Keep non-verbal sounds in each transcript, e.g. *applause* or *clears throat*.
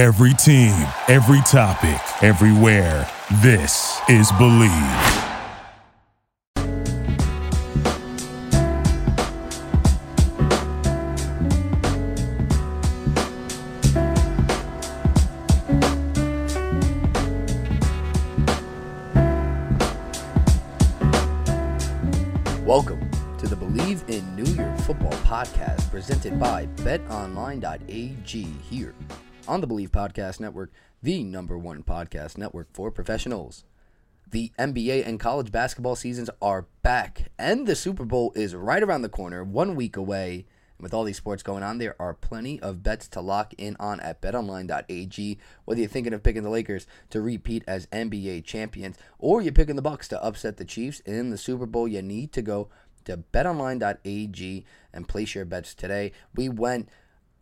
Every team, every topic, everywhere. This is Believe. Welcome to the Believe in New York Football podcast presented by betonline.ag here on the Believe Podcast Network, the number one podcast network for professionals. The NBA and college basketball seasons are back, and the Super Bowl is right around the corner, one week away. And with all these sports going on, there are plenty of bets to lock in on at betonline.ag. Whether you're thinking of picking the Lakers to repeat as NBA champions, or you're picking the Bucs to upset the Chiefs in the Super Bowl, you need to go to betonline.ag and place your bets today. We went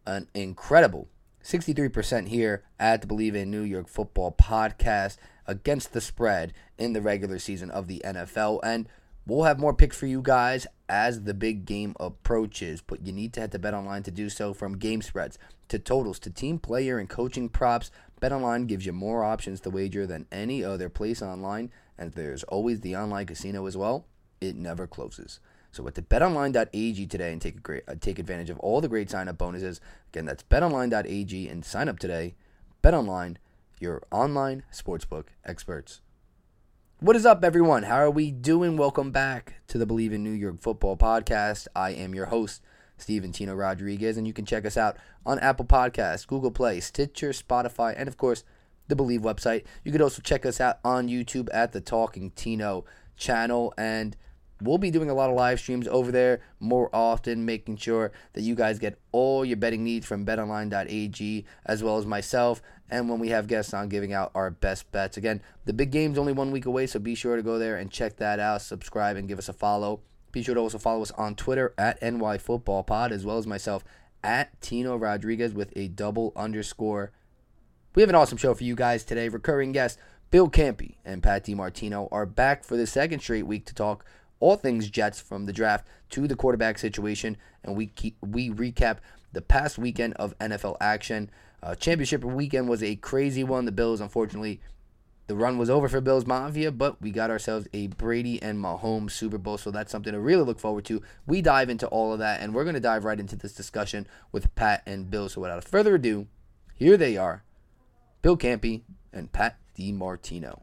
an incredible 63% here at the Believe in New York Football podcast against the spread in the regular season of the NFL. And we'll have more picks for you guys as the big game approaches. But you need to head to BetOnline to do so from game spreads to totals to team player and coaching props. BetOnline gives you more options to wager than any other place online. And there's always the online casino as well. It never closes. So with the betonline.ag today and take a great uh, take advantage of all the great sign up bonuses. Again, that's betonline.ag and sign up today. BetOnline, your online sportsbook experts. What is up, everyone? How are we doing? Welcome back to the Believe in New York Football podcast. I am your host, Steven Tino Rodriguez, and you can check us out on Apple Podcasts, Google Play, Stitcher, Spotify, and of course, the Believe website. You could also check us out on YouTube at the Talking Tino channel and we'll be doing a lot of live streams over there more often, making sure that you guys get all your betting needs from betonline.ag as well as myself. And when we have guests on, giving out our best bets. Again, the big game's only one week away, so be sure to go there and check that out. Subscribe and give us a follow. Be sure to also follow us on Twitter at NY Football Pod as well as myself at Tino Rodriguez with a double underscore. We have an awesome show for you guys today. Recurring guests Bill Campy and Pat DiMartino are back for the second straight week to talk all things Jets from the draft to the quarterback situation, and we keep, we recap the past weekend of NFL action. Uh, championship weekend was a crazy one. The Bills, unfortunately, the run was over for Bills Mafia, but we got ourselves a Brady and Mahomes Super Bowl, so that's something to really look forward to. We dive into all of that, and we're going to dive right into this discussion with Pat and Bill. So without further ado, here they are, Bill Campy and Pat DiMartino.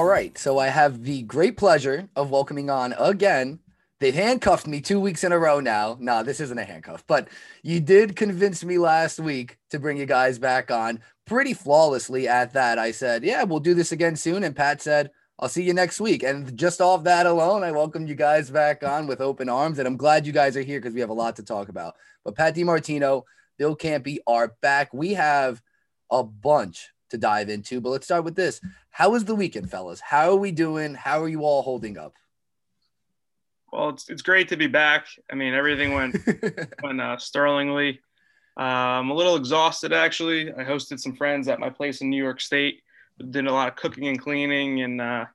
All right, so I have the great pleasure of welcoming on again. They've handcuffed me two weeks in a row now. Nah, this isn't a handcuff, but you did convince me last week to bring you guys back on pretty flawlessly at that. I said, Yeah, we'll do this again soon. And Pat said, I'll see you next week. And just off that alone, I welcomed you guys back on with open arms. And I'm glad you guys are here because we have a lot to talk about. But Pat DiMartino, Bill Campy are back. We have a bunch to dive into. But let's start with this. How was the weekend, fellas? How are we doing? How are you all holding up? Well, it's, it's great to be back. I mean, everything went *laughs* went uh, sterlingly. Uh, I'm a little exhausted actually. I hosted some friends at my place in New York State. Did a lot of cooking and cleaning and uh,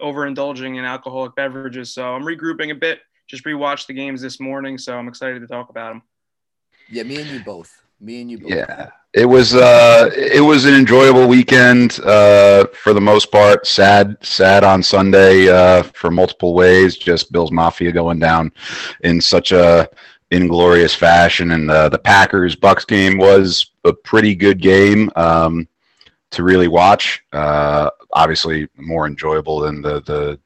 overindulging in alcoholic beverages. So I'm regrouping a bit. Just rewatched the games this morning, so I'm excited to talk about them. Yeah, me and you both. Me and you both. Yeah, it was uh, it was an enjoyable weekend uh, for the most part. Sad, sad on Sunday uh, for multiple ways. Just Bills Mafia going down in such a inglorious fashion, and uh, the Packers Bucs game was a pretty good game um, to really watch. Uh, obviously, more enjoyable than the the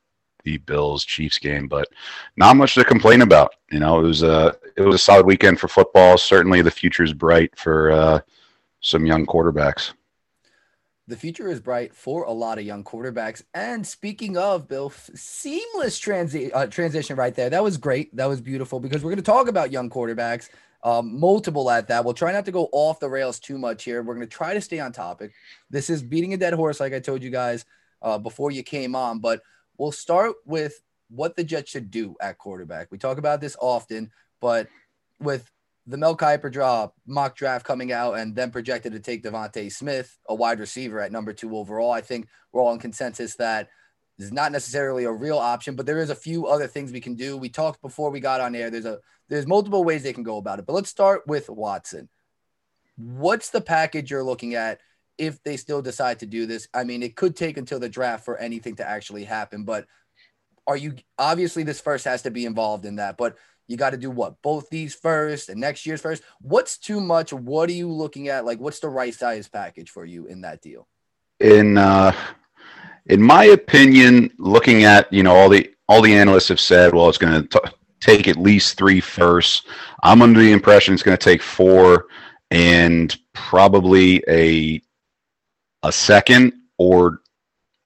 the Bills Chiefs game, but not much to complain about. You know, it was a it was a solid weekend for football. Certainly, the future is bright for uh, some young quarterbacks. The future is bright for a lot of young quarterbacks. And speaking of Bill, seamless transi- uh, transition right there. That was great. That was beautiful because we're going to talk about young quarterbacks, um, multiple at that. We'll try not to go off the rails too much here. We're going to try to stay on topic. This is beating a dead horse, like I told you guys uh, before you came on. But we'll start with what the Jets should do at quarterback. We talk about this often, but with the Mel Kiper draw mock draft coming out and then projected to take DeVonta Smith, a wide receiver at number two overall. I think we're all in consensus that is not necessarily a real option, but there is a few other things we can do. We talked before we got on air. There's a there's multiple ways they can go about it. But let's start with Watson. What's the package you're looking at if they still decide to do this? I mean, it could take until the draft for anything to actually happen, but are you obviously this first has to be involved in that, but you got to do what? Both these first and next year's first. What's too much? What are you looking at? Like, what's the right size package for you in that deal? In uh, in my opinion, looking at you know all the all the analysts have said, well, it's going to take at least three firsts. I'm under the impression it's going to take four and probably a a second or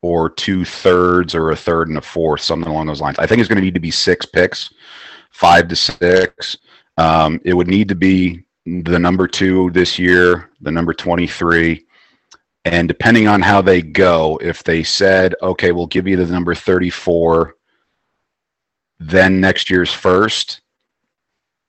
or two thirds or a third and a fourth, something along those lines. I think it's going to need to be six picks, five to six. Um, it would need to be the number two this year, the number 23. And depending on how they go, if they said, okay, we'll give you the number 34, then next year's first,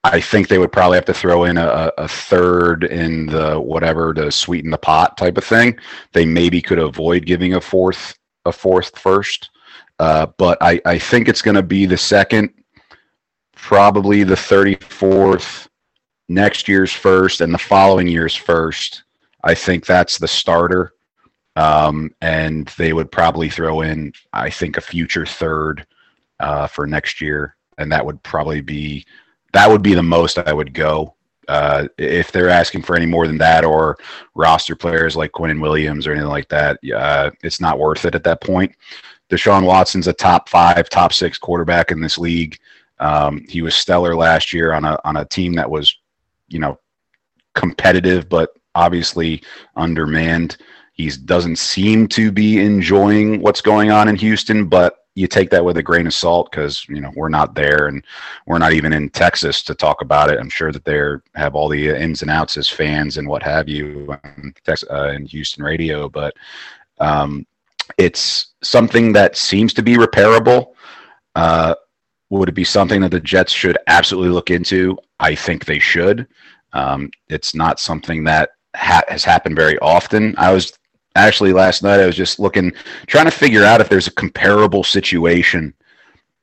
I think they would probably have to throw in a, a third in the whatever to sweeten the pot type of thing. They maybe could avoid giving a fourth a fourth first, uh, but I, I think it's going to be the second, probably the thirty fourth, next year's first, and the following year's first. I think that's the starter, um, and they would probably throw in I think a future third uh, for next year, and that would probably be that would be the most I would go. Uh, if they're asking for any more than that, or roster players like Quinnen Williams or anything like that, uh, it's not worth it at that point. Deshaun Watson's a top five, top six quarterback in this league. Um, he was stellar last year on a on a team that was, you know, competitive but obviously undermanned. He doesn't seem to be enjoying what's going on in Houston, but you take that with a grain of salt because you know we're not there and we're not even in Texas to talk about it. I'm sure that they have all the ins and outs as fans and what have you in, uh, in Houston radio, but um, it's something that seems to be repairable. Uh, would it be something that the Jets should absolutely look into? I think they should. Um, it's not something that ha- has happened very often. I was actually last night I was just looking, trying to figure out if there's a comparable situation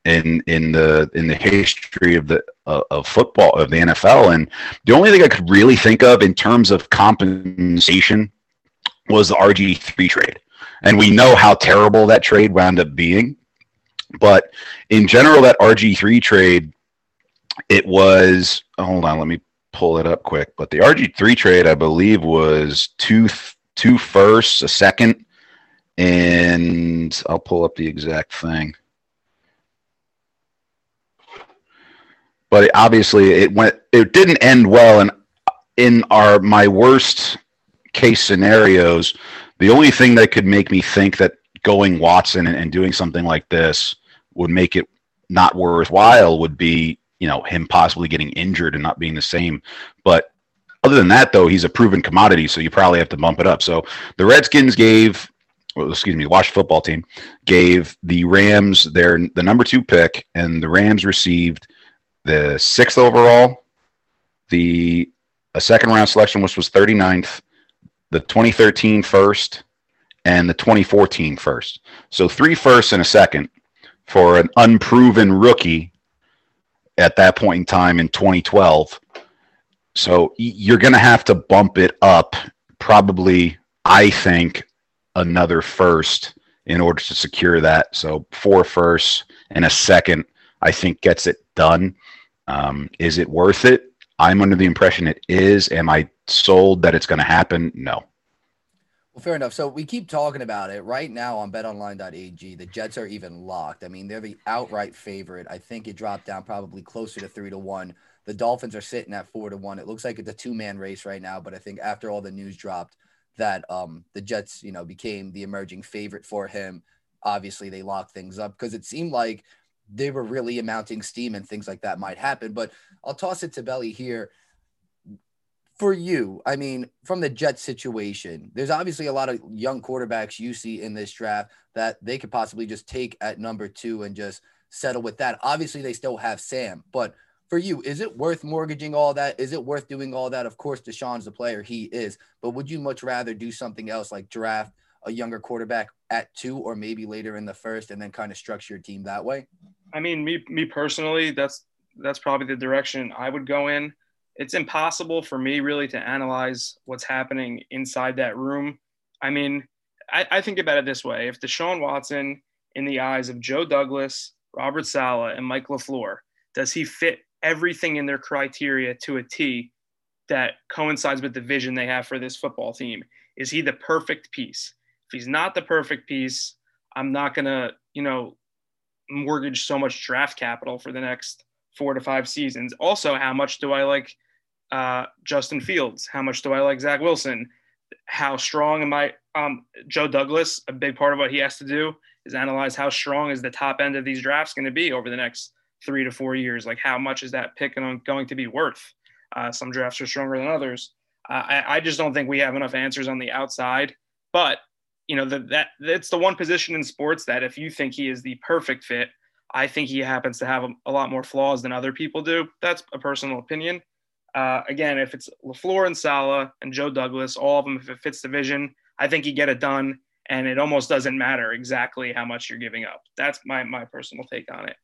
in in the in the history of the uh, of football of the NFL, and the only thing I could really think of in terms of compensation was the RG three trade, and we know how terrible that trade wound up being. But in general, that RG three trade, it was. Hold on, let me pull it up quick. But the RG three trade, I believe, was two two firsts, a second, and I'll pull up the exact thing. But obviously, it went. It didn't end well, and in our my worst case scenarios, the only thing that could make me think that going Watson and, and doing something like this would make it not worthwhile would be you know him possibly getting injured and not being the same. But other than that, though, he's a proven commodity, so you probably have to bump it up. So the Redskins gave, well, excuse me, the Washington football team gave the Rams their the number two pick, and the Rams received the sixth overall, the a second round selection, which was 39th, the 2013 first, and the 2014 first. So three firsts and a second for an unproven rookie at that point in time in 2012 so you're going to have to bump it up, probably, I think, another first in order to secure that. So four firsts and a second, I think, gets it done. Um, is it worth it? I'm under the impression it is. Am I sold that it's going to happen? No. Well, fair enough. So we keep talking about it right now on betonline.ag. The Jets are even locked. I mean, they're the outright favorite. I think it dropped down probably closer to three to one the Dolphins are sitting at four to one. It looks like it's a two man race right now, but I think after all the news dropped that um, the Jets, you know, became the emerging favorite for him, obviously they locked things up because it seemed like they were really amounting steam and things like that might happen. But I'll toss it to Belly here. For you, I mean, from the Jets situation, there's obviously a lot of young quarterbacks you see in this draft that they could possibly just take at number two and just settle with that. Obviously, they still have Sam, but for you, is it worth mortgaging all that? Is it worth doing all that? Of course, Deshaun's the player, he is. But would you much rather do something else like draft a younger quarterback at two or maybe later in the first and then kind of structure your team that way? I mean, me me personally, that's that's probably the direction I would go in. It's impossible for me really to analyze what's happening inside that room. I mean, I, I think about it this way: if Deshaun Watson, in the eyes of Joe Douglas, Robert Saleh, and Mike LaFleur, does he fit everything in their criteria to a T that coincides with the vision they have for this football team? Is he the perfect piece? If he's not the perfect piece, I'm not going to, you know, mortgage so much draft capital for the next four to five seasons. Also, how much do I like uh, Justin Fields? How much do I like Zach Wilson? How strong am I? Um, Joe Douglas, a big part of what he has to do is analyze how strong is the top end of these drafts going to be over the next three to four years. Like, how much is that pick going to be worth? Uh, some drafts are stronger than others. Uh, I, I, just don't think we have enough answers on the outside. But you know, the, that that's the one position in sports that if you think he is the perfect fit, I think he happens to have a, a lot more flaws than other people do. That's a personal opinion. Uh, again, if it's LaFleur and Saleh and Joe Douglas, all of them, if it fits the vision, I think you get it done. And it almost doesn't matter exactly how much you're giving up. That's my my personal take on it.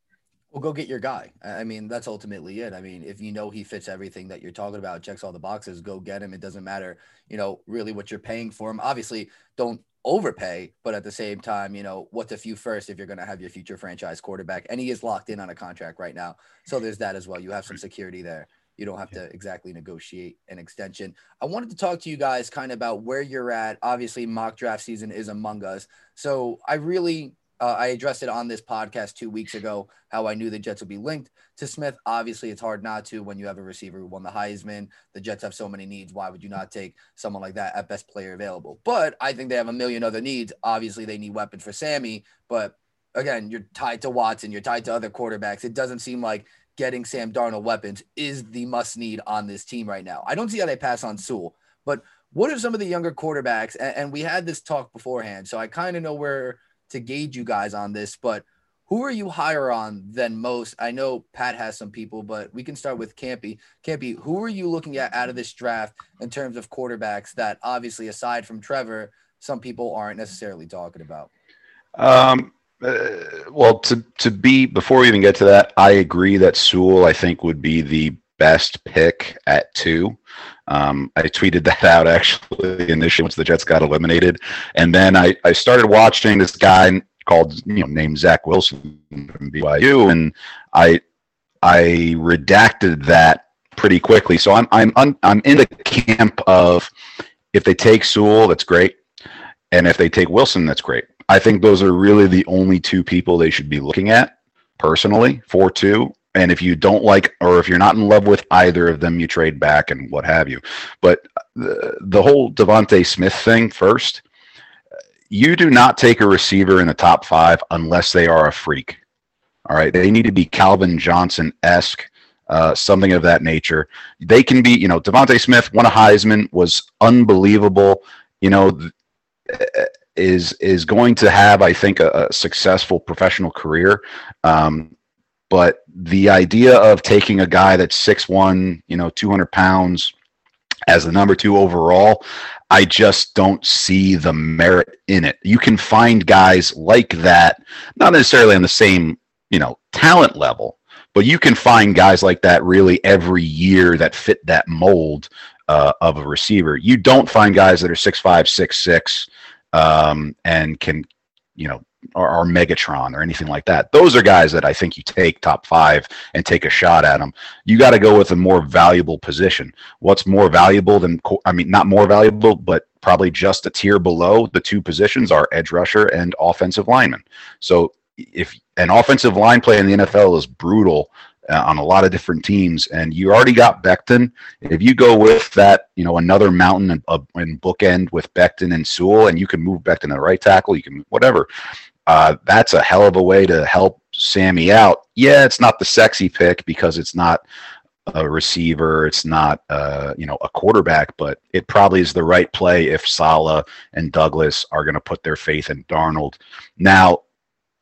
Well, go get your guy. I mean, that's ultimately it. I mean, if you know he fits everything that you're talking about, checks all the boxes, go get him. It doesn't matter, you know, really what you're paying for him. Obviously, don't overpay, but at the same time, you know, what's a few first if you're going to have your future franchise quarterback? And he is locked in on a contract right now. So there's that as well. You have some security there. You don't have to exactly negotiate an extension. I wanted to talk to you guys kind of about where you're at. Obviously, mock draft season is among us. So I really uh, I addressed it on this podcast two weeks ago how I knew the Jets would be linked to Smith. Obviously, it's hard not to when you have a receiver who won the Heisman. The Jets have so many needs. Why would you not take someone like that at best player available? But I think they have a million other needs. Obviously, they need weapons for Sammy. But again, you're tied to Watson. You're tied to other quarterbacks. It doesn't seem like getting Sam Darnold weapons is the must need on this team right now. I don't see how they pass on Sewell. But what are some of the younger quarterbacks? And, and we had this talk beforehand, so I kind of know where – to gauge you guys on this, but who are you higher on than most? I know Pat has some people, but we can start with Campy. Campy, who are you looking at out of this draft in terms of quarterbacks that obviously, aside from Trevor, some people aren't necessarily talking about? Um, uh, well, to to be before we even get to that, I agree that Sewell I think would be the best pick at two. Um, I tweeted *laughs* that out actually initially once the Jets got eliminated, and then I, I started watching this guy called you know named Zach Wilson from BYU, and I I redacted that pretty quickly. So I'm I'm I'm in the camp of if they take Sewell, that's great, and if they take Wilson, that's great. I think those are really the only two people they should be looking at personally for two. And if you don't like or if you're not in love with either of them you trade back and what have you. But the, the whole DeVonta Smith thing first you do not take a receiver in the top five unless they are a freak. All right? They need to be calvin johnson-esque uh, something of that nature. They can be you know DeVonta Smith won a heisman was unbelievable. You know is is going to have i think a, a successful professional career um, but the idea of taking a guy that's six one, you know, 200 pounds as the number two overall, I just don't see the merit in it. You can find guys like that, not necessarily on the same, you know, talent level, but you can find guys like that really every year that fit that mold uh, of a receiver. You don't find guys that are six five, six six, um, and can, you know, or, or, Megatron or anything like that. Those are guys that I think you take top five and take a shot at them. You got to go with a more valuable position. What's more valuable than, I mean, not more valuable, but probably just a tier below the two positions are edge rusher and offensive lineman. So if an offensive line play in the NFL is brutal uh, on a lot of different teams, and you already got Becton. If you go with that, you know, another mountain and, uh, and bookend with Becton and Sewell, and you can move Becton to the right tackle, you can whatever. Uh, that's a hell of a way to help Sammy out. Yeah, it's not the sexy pick because it's not a receiver, it's not uh, you know a quarterback, but it probably is the right play if Saleh and Douglas are going to put their faith in Darnold. Now,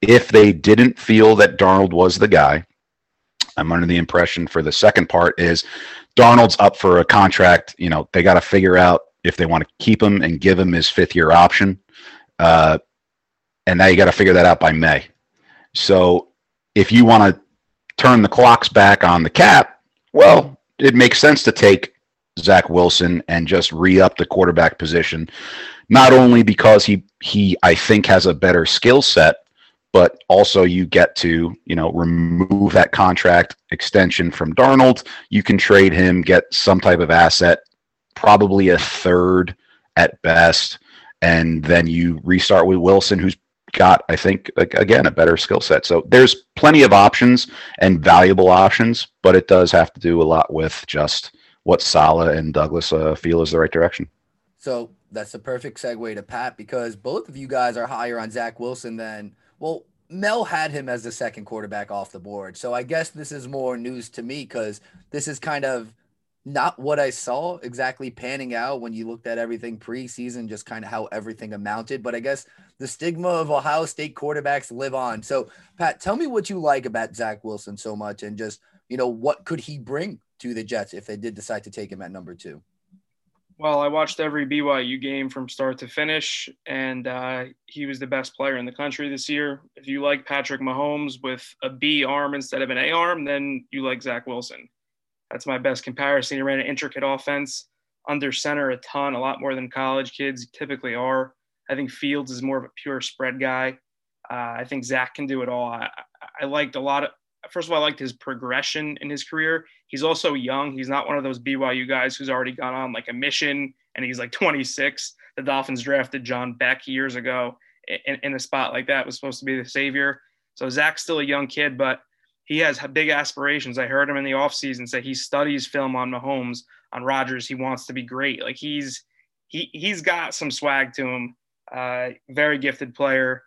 if they didn't feel that Darnold was the guy, I'm under the impression for the second part is Darnold's up for a contract. You know, they got to figure out if they want to keep him and give him his fifth year option. Uh, and now you got to figure that out by May. So if you want to turn the clocks back on the cap, well, it makes sense to take Zach Wilson and just re up the quarterback position, not only because he he I think has a better skill set, but also you get to you know remove that contract extension from Darnold. You can trade him, get some type of asset, probably a third at best, and then you restart with Wilson, who's got I think again a better skill set. So there's plenty of options and valuable options, but it does have to do a lot with just what Saleh and Douglas uh, feel is the right direction. So that's the perfect segue to Pat because both of you guys are higher on Zach Wilson than well, Mel had him as the second quarterback off the board. So I guess this is more news to me because this is kind of not what I saw exactly panning out when you looked at everything preseason, just kind of how everything amounted. But I guess the stigma of Ohio State quarterbacks live on. So, Pat, tell me what you like about Zach Wilson so much and just, you know, what could he bring to the Jets if they did decide to take him at number two? Well, I watched every BYU game from start to finish, and uh, he was the best player in the country this year. If you like Patrick Mahomes with a B arm instead of an A arm, then you like Zach Wilson. That's my best comparison. He ran an intricate offense under center a ton, a lot more than college kids typically are. I think Fields is more of a pure spread guy. Uh, I think Zach can do it all. I, I liked a lot of, first of all, I liked his progression in his career. He's also young. He's not one of those BYU guys who's already gone on like a mission and he's like *laughs* 26. The Dolphins drafted John Beck years ago in, in a spot like that, was supposed to be the savior. So Zach's still a young kid, but he has big aspirations. I heard him in the offseason say he studies film on Mahomes, on Rodgers. He wants to be great. Like he's he he's got some swag to him. Uh, very gifted player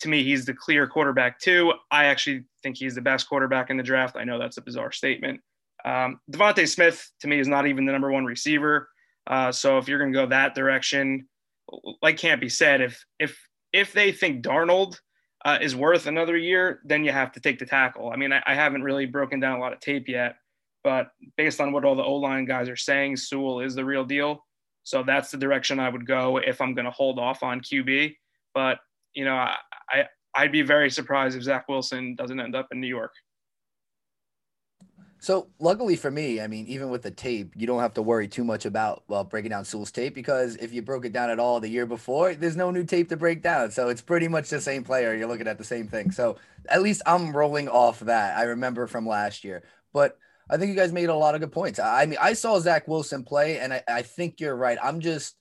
to me, he's the clear quarterback too. I actually think he's the best quarterback in the draft. I know that's a bizarre statement. Um, DeVonta Smith to me is not even the number one receiver. Uh, so if you're going to go that direction, like can't be said, if if if they think Darnold uh, is worth another year, then you have to take the tackle. I mean, I, I, haven't really broken down a lot of tape yet, but based on what all the O line guys are saying, Sewell is the real deal. So that's the direction I would go if I'm going to hold off on QB. But you know, I, I I'd be very surprised if Zach Wilson doesn't end up in New York. So luckily for me, I mean, even with the tape, you don't have to worry too much about well breaking down Sewell's tape because if you broke it down at all the year before, there's no new tape to break down. So it's pretty much the same player. You're looking at the same thing. So at least I'm rolling off that. I remember from last year, but I think you guys made a lot of good points. I mean, I saw Zach Wilson play, and I, I think you're right. I'm just,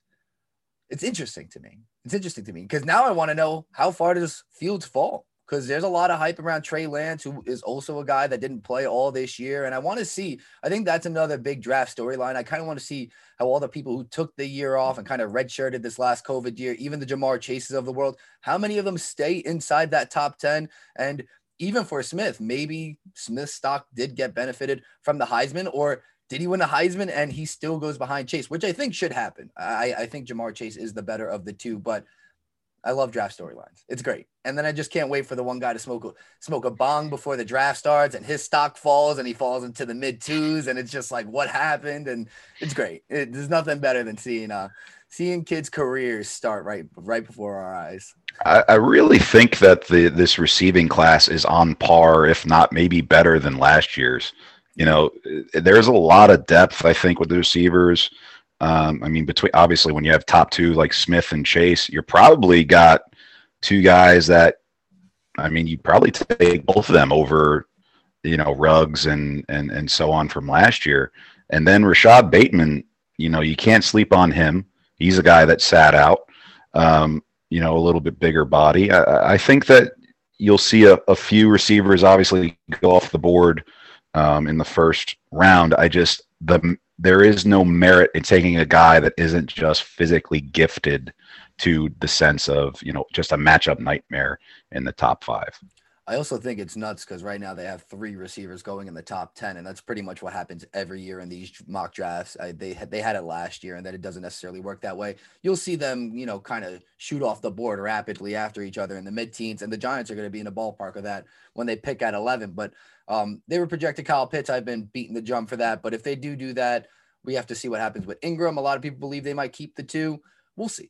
it's interesting to me it's interesting to me because now I want to know how far does Fields fall? Because there's a lot of hype around Trey Lance, who is also a guy that didn't play all this year. And I want to see, I think that's another big draft storyline. I kind of want to see how all the people who took the year off and kind of redshirted this last COVID year, even the Ja'Marr Chases of the world, how many of them stay inside that top 10? And even for Smith, maybe Smith's stock did get benefited from the Heisman, or did he win the Heisman and he still goes behind Chase, which I think should happen. I, I think Ja'Marr Chase is the better of the two, but I love draft storylines. It's great. And then I just can't wait for the one guy to smoke a, smoke a bong before the draft starts and his stock falls and he falls into the mid twos and it's just like what happened and it's great. It, there's nothing better than seeing uh seeing kids' careers start right right before our eyes. I, I really think that the this receiving class is on par, if not maybe better than last year's. You know, there's a lot of depth, I think, with the receivers. Um, I mean, between obviously when you have top two like Smith and Chase, you're probably got two guys that, I mean, you probably take both of them over, you know, Ruggs and and and so on from last year. And then Rashod Bateman, you know, you can't sleep on him. He's a guy that sat out. Um, you know, a little bit bigger body. I, I think that you'll see a, a few receivers obviously go off the board um, in the first round. I just the there is no merit in taking a guy that isn't just physically gifted to the sense of you know just a matchup nightmare in the top five. I also think it's nuts because right now they have three receivers going in the top ten, and that's pretty much what happens every year in these mock drafts. I, they had they had it last year, and then it doesn't necessarily work that way. You'll see them, you know, kind of shoot off the board rapidly after each other in the mid teens, and the Giants are going to be in the ballpark of that when they pick at eleven. But um, they were projected Kyle Pitts. I've been beating the drum for that, but if they do do that, we have to see what happens with Engram. A lot of people believe they might keep the two. We'll see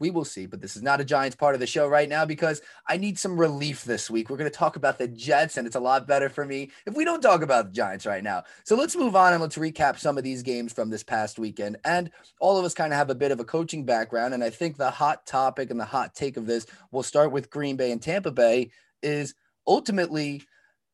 we will see. But this is not a Giants part of the show right now because I need some relief this week. We're going to talk about the Jets, and it's a lot better for me if we don't talk about the Giants right now. So let's move on and let's recap some of these games from this past weekend. And all of us kind of have a bit of a coaching background. And I think the hot topic and the hot take of this, we'll start with Green Bay and Tampa Bay, is ultimately.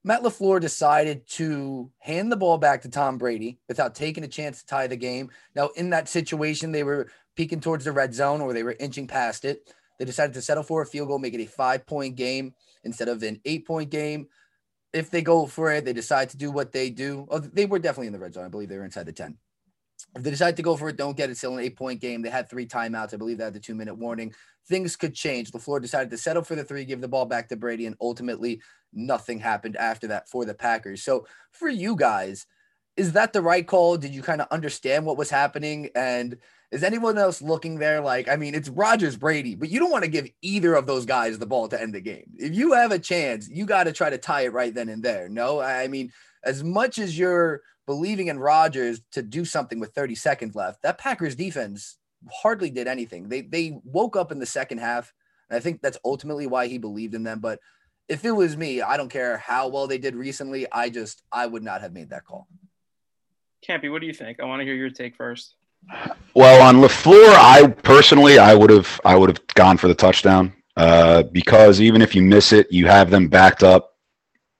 Matt LaFleur decided to hand the ball back to Tom Brady without taking a chance to tie the game. Now, in that situation, they were peeking towards the red zone or they were inching past it. They decided to settle for a field goal, make it a five point game instead of an eight point game. If they go for it, they decide to do what they do. Oh, they were definitely in the red zone. I believe they were inside the 10. If they decide to go for it, don't get it. Still an eight point game. They had three timeouts. I believe they had the two minute warning. Things could change. LaFleur decided to settle for the three, give the ball back to Brady, and ultimately nothing happened after that for the Packers. So for you guys, is that the right call? Did you kind of understand what was happening? And is anyone else looking there? Like, I mean, it's Rodgers Brady, but you don't want to give either of those guys the ball to end the game. If you have a chance, you got to try to tie it right then and there. No, I mean, as much as you're believing in Rodgers to do something with 30 seconds left, that Packers defense hardly did anything. They they woke up in the second half, and I think that's ultimately why he believed in them. But if it was me, I don't care how well they did recently. I just I would not have made that call. Campy, what do you think? I want to hear your take first. Well, on Lafleur, I personally, I would have, I would have gone for the touchdown uh, because even if you miss it, you have them backed up,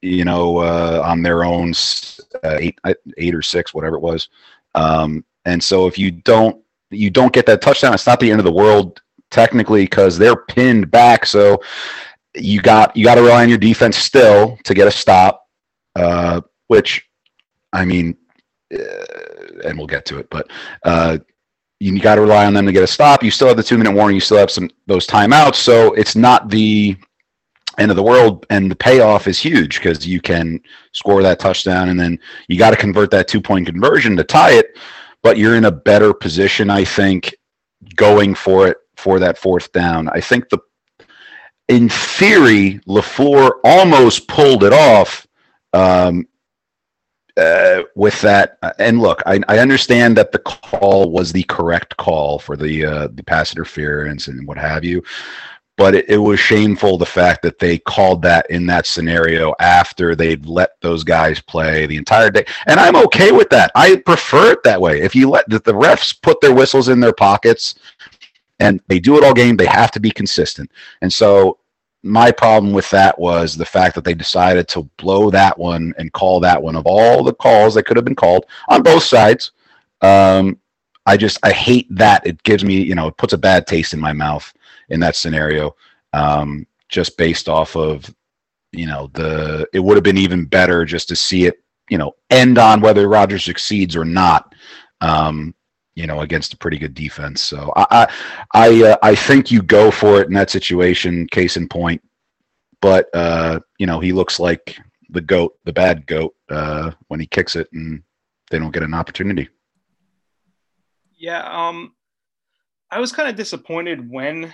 you know, uh, on their own eight, uh, eight or six, whatever it was. Um, and so if you don't, you don't get that touchdown, it's not the end of the world technically because they're pinned back. So you got you got to rely on your defense still to get a stop, uh, which, I mean. Uh, and we'll get to it. But uh, you got to rely on them to get a stop. You still have the two minute warning. You still have some those timeouts. So it's not the end of the world, and the payoff is huge because you can score that touchdown, and then you got to convert that two point conversion to tie it. But you're in a better position, I think, going for it for that fourth down. I think the in theory, Lafleur almost pulled it off. Um, uh, with that, uh, and look, I, I, understand that the call was the correct call for the uh, the pass interference and what have you, but it, it, was shameful the fact that they called that in that scenario after they'd let those guys play the entire day. And I'm okay with that. I prefer it that way. If you let the, the refs put their whistles in their pockets and they do it all game, they have to be consistent. And so my problem with that was the fact that they decided to blow that one and call that one of all the calls that could have been called on both sides. Um, I just I hate that it gives me you know it puts a bad taste in my mouth in that scenario. Um, just based off of you know the it would have been even better just to see it you know end on whether Rodgers succeeds or not. Um, you know, against a pretty good defense. So I I I, uh, I think you go for it in that situation. Case in point, but uh, you know he looks like the goat, the bad goat, uh, when he kicks it, and they don't get an opportunity. Yeah, um, I was kind of disappointed when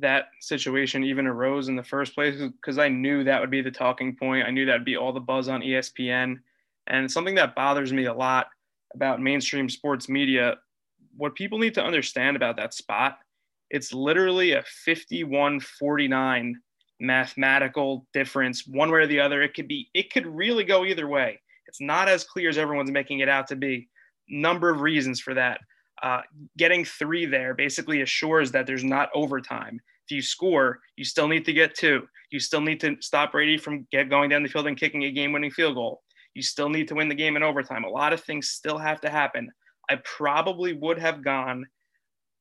that situation even arose in the first place because I knew that would be the talking point. I knew that'd be all the buzz on ESPN, and something that bothers me a lot about mainstream sports media what people need to understand about that spot, it's literally a 51 49 mathematical difference one way or the other. It could be, it could really go either way. It's not as clear as everyone's making it out to be. Number of reasons for that. Uh, getting three there basically assures that there's not overtime. If you score, you still need to get two. You still need to stop Brady from get going down the field and kicking a game-winning field goal. You still need to win the game in overtime. A lot of things still have to happen. I probably would have gone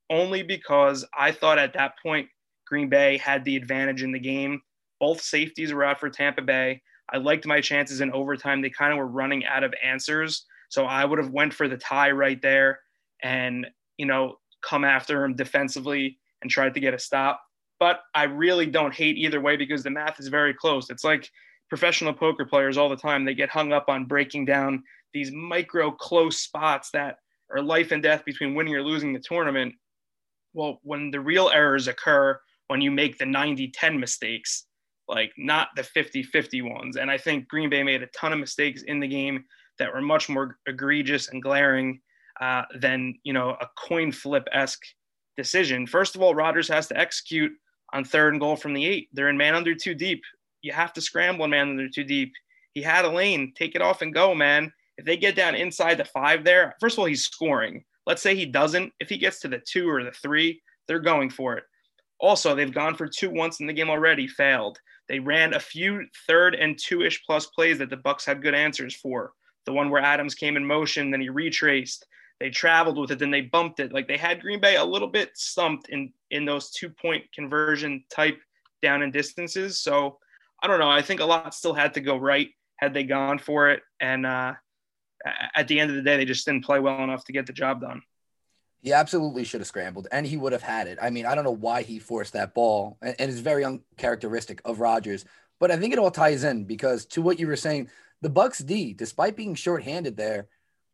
only because I thought at that point Green Bay had the advantage in the game. Both safeties were out for Tampa Bay. I liked my chances in overtime. They kind of were running out of answers. So I would have went for the tie right there and, you know, come after him defensively and tried to get a stop. But I really don't hate either way because the math is very close. It's like professional poker players all the time. They get hung up on breaking down these micro close spots that are life and death between winning or losing the tournament. Well, when the real errors occur, when you make the 90 10 mistakes, like not the 50 50 ones. And I think Green Bay made a ton of mistakes in the game that were much more egregious and glaring uh, than, you know, a coin flip esque decision. First of all, Rodgers has to execute on third and goal from the eight. They're in man under two deep. You have to scramble in man under two deep. He had a lane, take it off and go, man. If they get down inside the five there, first of all, he's scoring. Let's say he doesn't. If he gets to the two or the three, they're going for it. Also, they've gone for two once in the game already, failed. They ran a few third and two-ish plus plays that the Bucs had good answers for. The one where Adams came in motion, then he retraced. They traveled with it, then they bumped it. Like they had Green Bay a little bit stumped in in those two-point conversion type down and distances. So I don't know. I think a lot still had to go right had they gone for it. And uh, at the end of the day, they just didn't play well enough to get the job done. He absolutely should have scrambled, and he would have had it. I mean, I don't know why he forced that ball, and, and it's very uncharacteristic of Rodgers. But I think it all ties in because to what you were saying, the Bucs D, despite being shorthanded there,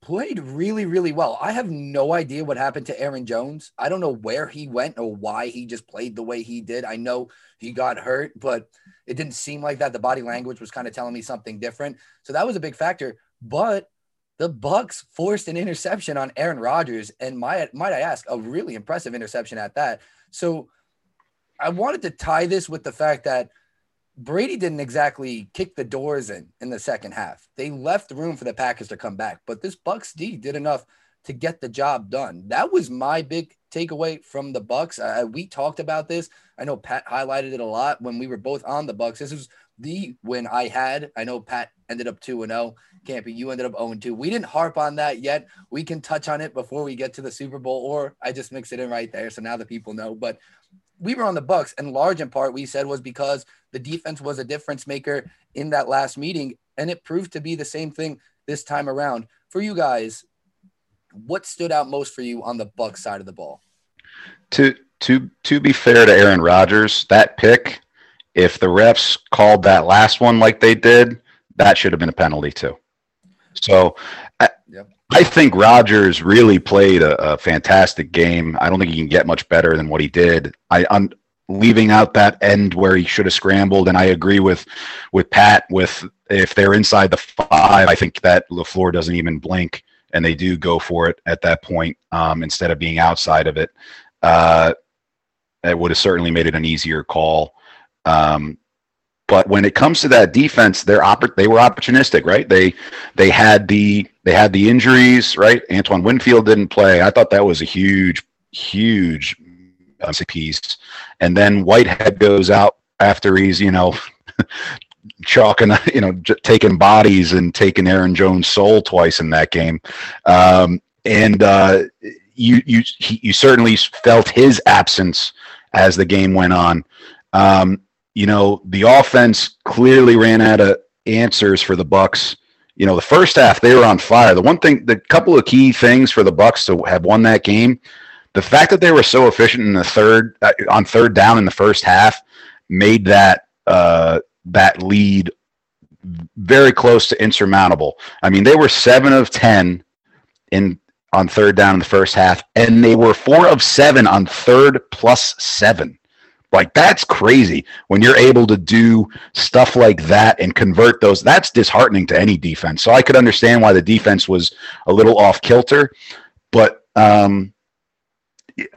played really, really well. I have no idea what happened to Aaron Jones. I don't know where he went or why he just played the way he did. I know he got hurt, but it didn't seem like that. The body language was kind of telling me something different. So that was a big factor. But the Bucs forced an interception on Aaron Rodgers, and might might I ask, a really impressive interception at that. So I wanted to tie this with the fact that Brady didn't exactly kick the doors in in the second half. They left room for the Packers to come back, but this Bucs D did enough to get the job done. That was my big takeaway from the Bucs. Uh, we talked about this. I know Pat highlighted it a lot when we were both on the Bucs. This was the win I had. I know Pat ended up 2 and 0. Campy, you ended up 0 2. We didn't harp on that yet. We can touch on it before we get to the Super Bowl, or I just mix it in right there. So now the people know. But we were on the Bucs, and large in part we said was because the defense was a difference maker in that last meeting, and it proved to be the same thing this time around. For you guys, what stood out most for you on the Bucs side of the ball? To to to be fair to Aaron Rodgers, that pick, if the refs called that last one like they did, that should have been a penalty too. So I, think Rodgers really played a, a, fantastic game. I don't think he can get much better than what he did. I I'm leaving out that end where he should have scrambled, and I agree with with Pat. With if they're inside the five, I think that LaFleur doesn't even blink, and they do go for it at that point um, instead of being outside of it. Uh, it would have certainly made it an easier call. Um, but when it comes to that defense, they're oppor- they were opportunistic, right? They they had the they had the injuries, right? Antoine Winfield didn't play. I thought that was a huge, huge uh, piece. And then Whitehead goes out after he's you know *laughs* chalking you know j- taking bodies and taking Aaron Jones' soul twice in that game, um, and uh, you you he, you certainly felt his absence as the game went on. Um, you know, the offense clearly ran out of answers for the Bucs. You know, the first half they were on fire. The one thing, the couple of key things for the Bucs to have won that game, the fact that they were so efficient in the third uh, on third down in the first half made that uh, that lead very close to insurmountable. I mean, they were seven of ten in on third down in the first half, and they were four of seven on third plus seven. Like that's crazy when you're able to do stuff like that and convert those. That's disheartening to any defense. So I could understand why the defense was a little off kilter, but um,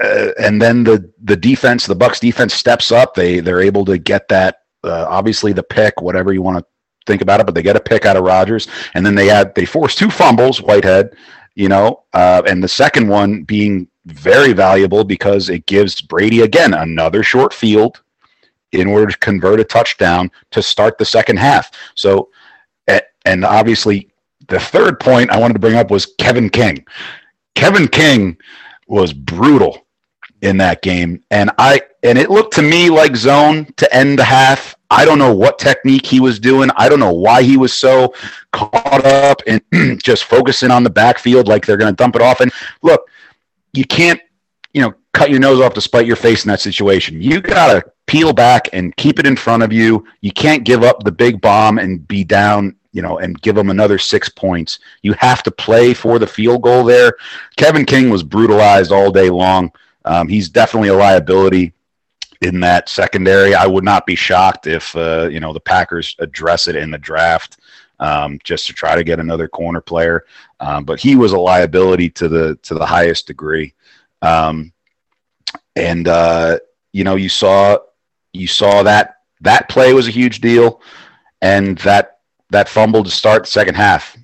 uh, and then the the defense, the Bucs defense steps up. They they're able to get that. Uh, obviously, the pick, whatever you want to think about it, but they get a pick out of Rodgers, and then they had they force two fumbles, Whitehead, you know, uh, and the second one being very valuable because it gives Brady again another short field in order to convert a touchdown to start the second half. So, and obviously, the third point I wanted to bring up was Kevin King. Kevin King was brutal in that game, and I and it looked to me like zone to end the half. I don't know what technique he was doing. I don't know why he was so caught up and *clears throat* just focusing on the backfield like they're going to dump it off. And look, you can't, you know, cut your nose off to spite your face in that situation. You gotta peel back and keep it in front of you. You can't give up the big bomb and be down, you know, and give them another six points. You have to play for the field goal there. Kevin King was brutalized all day long. Um, he's definitely a liability in that secondary. I would not be shocked if uh, you know the Packers address it in the draft um, just to try to get another corner player. Um, but he was a liability to the to the highest degree. Um, and uh, you know you saw you saw that that play was a huge deal, and that that fumble to start the second half,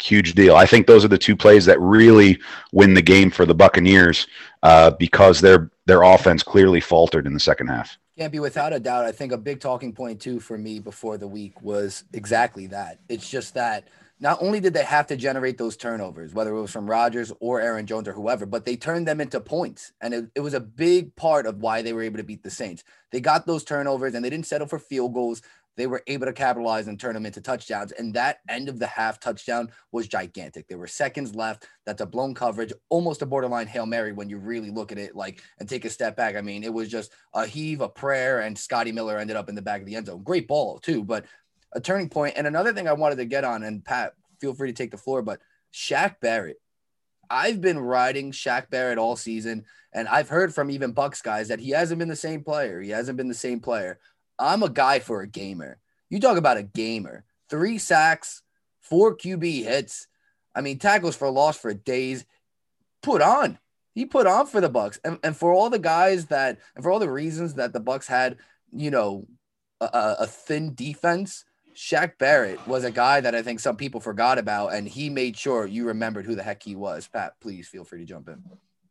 huge deal. I think those are the two plays that really win the game for the Buccaneers uh, because their their offense clearly faltered in the second half. Can't be without a doubt. I think a big talking point too for me before the week was exactly that. It's just that not only did they have to generate those turnovers, whether it was from Rodgers or Aaron Jones or whoever, but they turned them into points. And it, it, was a big part of why they were able to beat the Saints. They got those turnovers and they didn't settle for field goals. They were able to capitalize and turn them into touchdowns. And that end of the half touchdown was gigantic. There were seconds left. That's a blown coverage, almost a borderline Hail Mary when you really look at it like and take a step back. I mean, it was just a heave, a prayer, and Scotty Miller ended up in the back of the end zone. Great ball, too, but a turning point. And another thing I wanted to get on, and Pat, feel free to take the floor. But Shaq Barrett, I've been riding Shaq Barrett all season, and I've heard from even Bucs guys that he hasn't been the same player. He hasn't been the same player. I'm a guy for a gamer. You talk about a gamer. Three sacks, four QB hits. I mean, tackles for loss for days. Put on. He put on for the Bucs, and, and for all the guys that, and for all the reasons that the Bucs had, you know, a, a thin defense Shaq Barrett was a guy that I think some people forgot about, and he made sure you remembered who the heck he was. Pat, please feel free to jump in.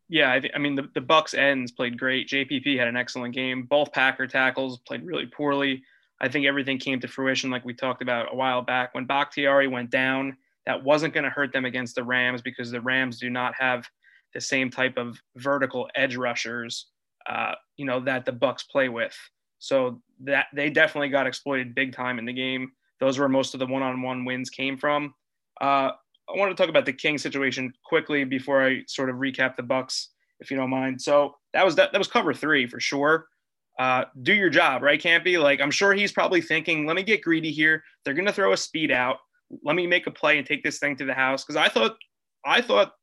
Yeah, I, th- I mean the, the Bucs ends played great. JPP had an excellent game. Both Packer tackles played really poorly. I think everything came to fruition like we talked about a while back when Bakhtiari went down. That wasn't going to hurt them against the Rams because the Rams do not have the same type of vertical edge rushers, uh, you know, that the Bucs play with. So that they definitely got exploited big time in the game. Those were most of the one-on-one wins came from. Uh, I want to talk about the King situation quickly before I sort of recap the Bucs, if you don't mind. So that was that, that was cover three for sure. Uh, do your job, right, Campy? Like I'm sure he's probably thinking, let me get greedy here. They're gonna throw a speed out. Let me make a play and take this thing to the house. Because I thought I thought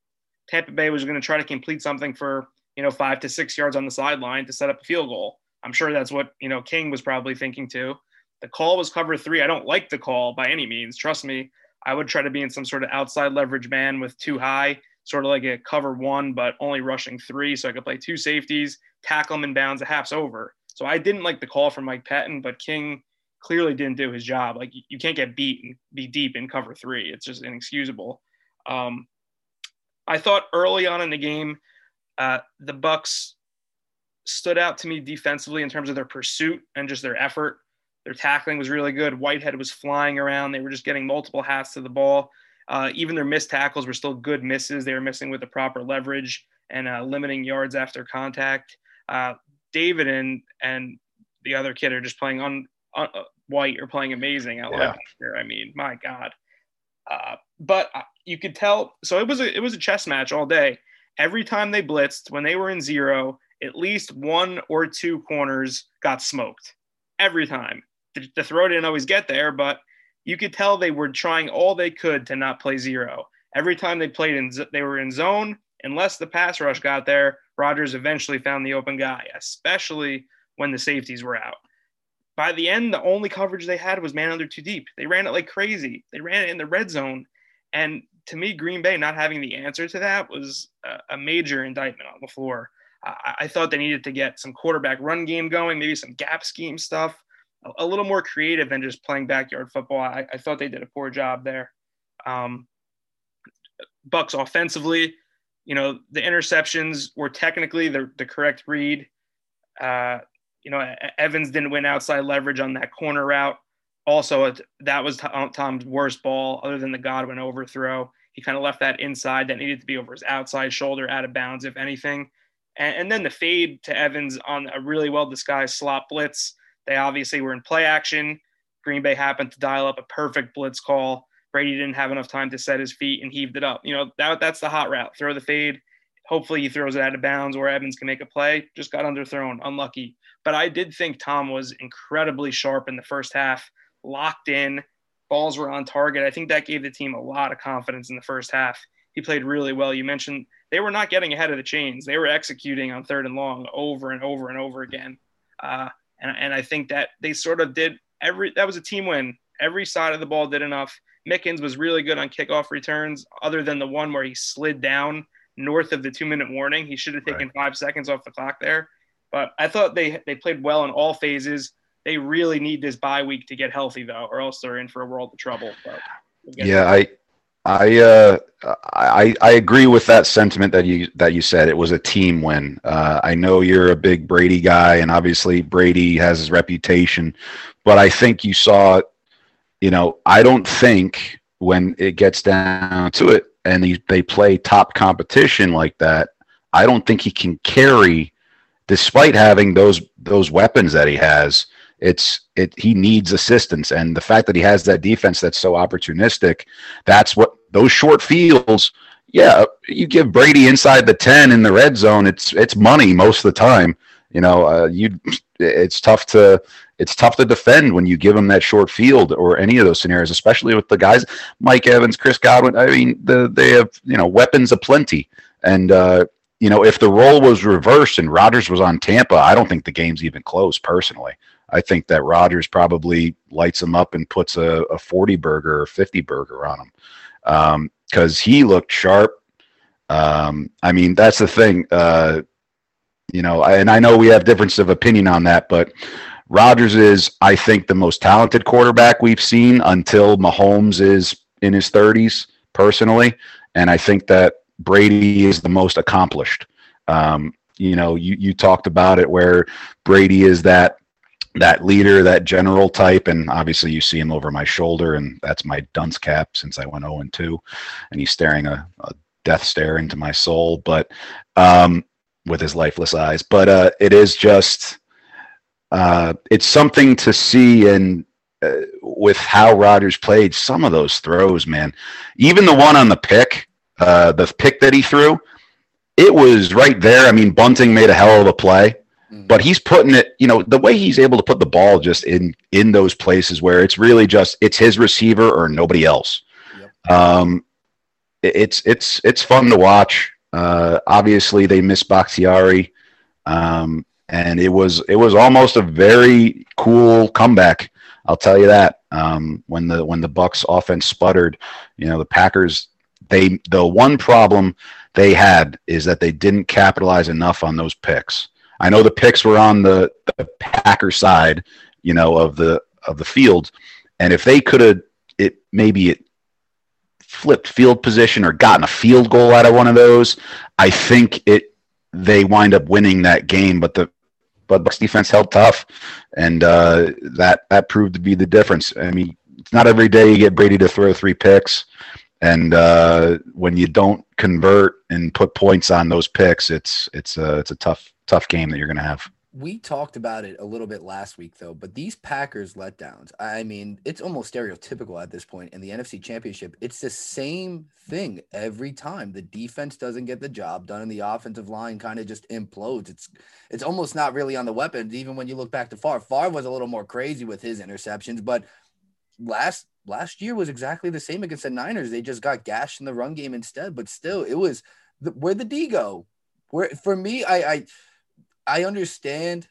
Tampa Bay was gonna try to complete something for you know five to six yards on the sideline to set up a field goal. I'm sure that's what you know King was probably thinking too. The call was cover three. I don't like the call by any means. Trust me. I would try to be in some sort of outside leverage man with two high, sort of like a cover one, but only rushing three. So I could play two safeties, tackle them in bounds, a half's over. So I didn't like the call from Mike Pettine, but King clearly didn't do his job. Like you can't get beat and be deep in cover three. It's just inexcusable. Um, I thought early on in the game, uh, the Bucs stood out to me defensively in terms of their pursuit and just their effort. Their tackling was really good. Whitehead was flying around. They were just getting multiple hats to the ball. Uh, even their missed tackles were still good misses. They were missing with the proper leverage and uh, limiting yards after contact. Uh, David and and the other kid are just playing on, uh, White are playing amazing at yeah. linebacker. I mean, my God. Uh, but uh, you could tell. So it was a it was a chess match all day. Every time they blitzed, when they were in zero, at least one or two corners got smoked every time. The, the throw didn't always get there, but you could tell they were trying all they could to not play zero. Every time they played in, they were in zone. Unless the pass rush got there, Rodgers eventually found the open guy, especially when the safeties were out. By the end, the only coverage they had was man under two deep. They ran it like crazy. They ran it in the red zone. And to me, Green Bay not having the answer to that was a, major indictment on the floor. I thought they needed to get some quarterback run game going, maybe some gap scheme stuff, a, little more creative than just playing backyard football. I, I thought they did a poor job there. Um, Bucs offensively, you know, the interceptions were technically the, the correct read. Uh, you know, Evans didn't win outside leverage on that corner route. Also, that was Tom's worst ball, other than the Godwin overthrow. He kind of left that inside that needed to be over his outside shoulder, out of bounds, if anything. And, and then the fade to Evans on a really well disguised slot blitz. They obviously were in play action. Green Bay happened to dial up a perfect blitz call. Brady didn't have enough time to set his feet and heaved it up. You know, that, that's the hot route. Throw the fade. Hopefully he throws it out of bounds or Evans can make a play. Just got underthrown, unlucky. But I did think Tom was incredibly sharp in the first half, locked in, balls were on target. I think that gave the team a lot of confidence in the first half. He played really well. You mentioned they were not getting ahead of the chains. They were executing on third and long over and over and over again. Uh, and, and I think that they sort of did every, that was a team win. Every side of the ball did enough. Mickens was really good on kickoff returns, other than the one where he slid down north of the two minute warning. He should have taken right. five seconds off the clock there. But I thought they they played well in all phases. They really need this bye week to get healthy though, or else they're in for a world of trouble. But yeah, I I uh, I I agree with that sentiment that you that you said. It was a team win. Uh, I know you're a big Brady guy, and obviously Brady has his reputation, but I think you saw, you know, I don't think when it gets down to it, and they, they play top competition like that, I don't think he can carry, despite having those those weapons that he has. It's it he needs assistance, and the fact that he has that defense that's so opportunistic, that's what those short fields. Yeah, you give Brady inside the ten in the red zone, it's it's money most of the time. You know, uh, you it's tough to it's tough to defend when you give them that short field or any of those scenarios, especially with the guys Mike Evans, Chris Godwin. I mean, the, they have you know weapons aplenty, and uh, you know if the role was reversed and Rodgers was on Tampa, I don't think the game's even close. Personally, I think that Rodgers probably lights them up and puts a, a forty burger or fifty burger on them because um, he looked sharp. Um, I mean, that's the thing. Uh, you know, and I know we have difference of opinion on that, but Rodgers is, I think, the most talented quarterback we've seen until Mahomes is in his 30s, personally. And I think that Brady is the most accomplished. Um, you know, you, you talked about it where Brady is that that leader, that general type, and obviously you see him over my shoulder, and that's my dunce cap since I went 0 and 2, and he's staring a, a death stare into my soul, but um, with his lifeless eyes. But uh, it is just uh, it's something to see and uh, with how Rodgers played some of those throws, man. Even the one on the pick, uh, the pick that he threw, it was right there. I mean, Bunting made a hell of a play, mm-hmm. but he's putting it. You know, the way he's able to put the ball just in in those places where it's really just it's his receiver or nobody else. Yep. Um, it's it's it's fun to watch. Uh, obviously, they miss Bakhtiari. Um, and it was it was almost a very cool comeback. I'll tell you that. Um, when the when the Bucs offense sputtered, you know the Packers. They the one problem they had is that they didn't capitalize enough on those picks. I know the picks were on the, the Packer side, you know, of the of the field, and if they could have it maybe it flipped field position or gotten a field goal out of one of those, I think it they wind up winning that game. But the but Bucs defense held tough, and uh, that that proved to be the difference. I mean, it's not every day you get Brady to throw three picks, and uh, when you don't convert and put points on those picks, it's it's a it's a tough tough game that you're going to have we talked about it a little bit last week though, but these Packers letdowns, I mean, it's almost stereotypical at this point in the NFC Championship. It's the same thing every time. The defense doesn't get the job done and the offensive line kind of just implodes. It's it's almost not really on the weapons even when you look back to Favre. Favre was a little more crazy with his interceptions, but last last year was exactly the same against the Niners. They just got gashed in the run game instead, but still it was the, where the D go. Where for me I I I understand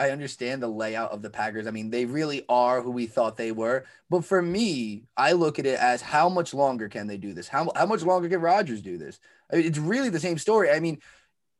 I understand the layout of the Packers. I mean, they really are who we thought they were. But for me, I look at it as how much longer can they do this? How, how much longer can Rodgers do this? I mean, it's really the same story. I mean,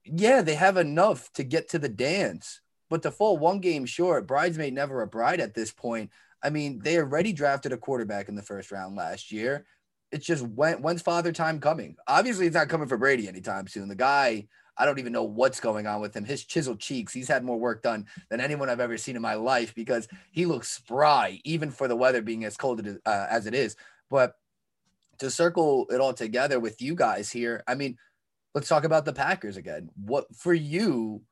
yeah, they have enough to get to the dance, but to fall one game short, bridesmaid never a bride at this point. I mean, they already drafted a quarterback in the first round last year. It's just when, when's father time coming? Obviously, it's not coming for Brady anytime soon. The guy I don't even know what's going on with him. His chiseled cheeks, he's had more work done than anyone I've ever seen in my life because he looks spry, even for the weather being as cold uh, as it is. But to circle it all together with you guys here, I mean, let's talk about the Packers again. What for you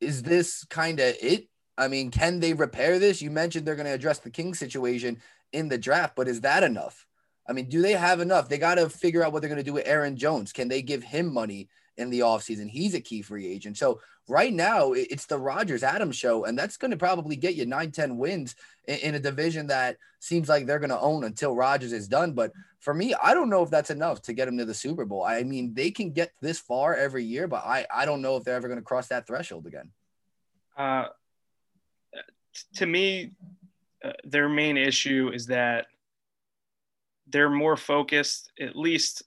is this kind of it? I mean, can they repair this? You mentioned they're going to address the King situation in the draft, but is that enough? I mean, do they have enough? They got to figure out what they're going to do with Aaron Jones. Can they give him money in the offseason. He's a key free agent. So right now it's the Rodgers Adams show, and that's going to probably get you nine, 10 wins in, a division that seems like they're going to own until Rodgers is done. But for me, I don't know if that's enough to get them to the Super Bowl. I mean, they can get this far every year, but I, I don't know if they're ever going to cross that threshold again. Uh, to me, uh, their main issue is that they're more focused, at least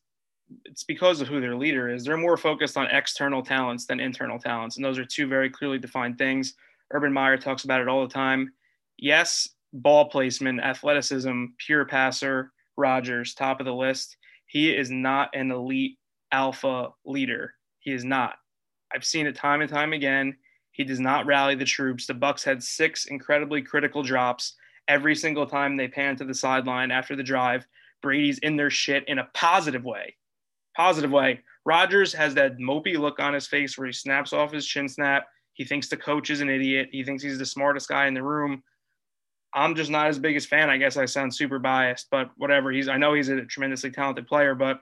it's because of who their leader is. They're more focused on external talents than internal talents. And those are two very clearly defined things. Urban Meyer talks about it all the time. Yes, ball placement, athleticism, pure passer, Rodgers, top of the list. He is not an elite alpha leader. He is not. I've seen it time and time again. He does not rally the troops. The Bucs had six incredibly critical drops every single time they pan to the sideline after the drive. Brady's in their shit in a positive way positive way. Rodgers has that mopey look on his face where he snaps off his chin snap. He thinks the coach is an idiot. He thinks he's the smartest guy in the room. I'm just not his biggest fan. I guess I sound super biased, but whatever. He's I know he's a tremendously talented player, but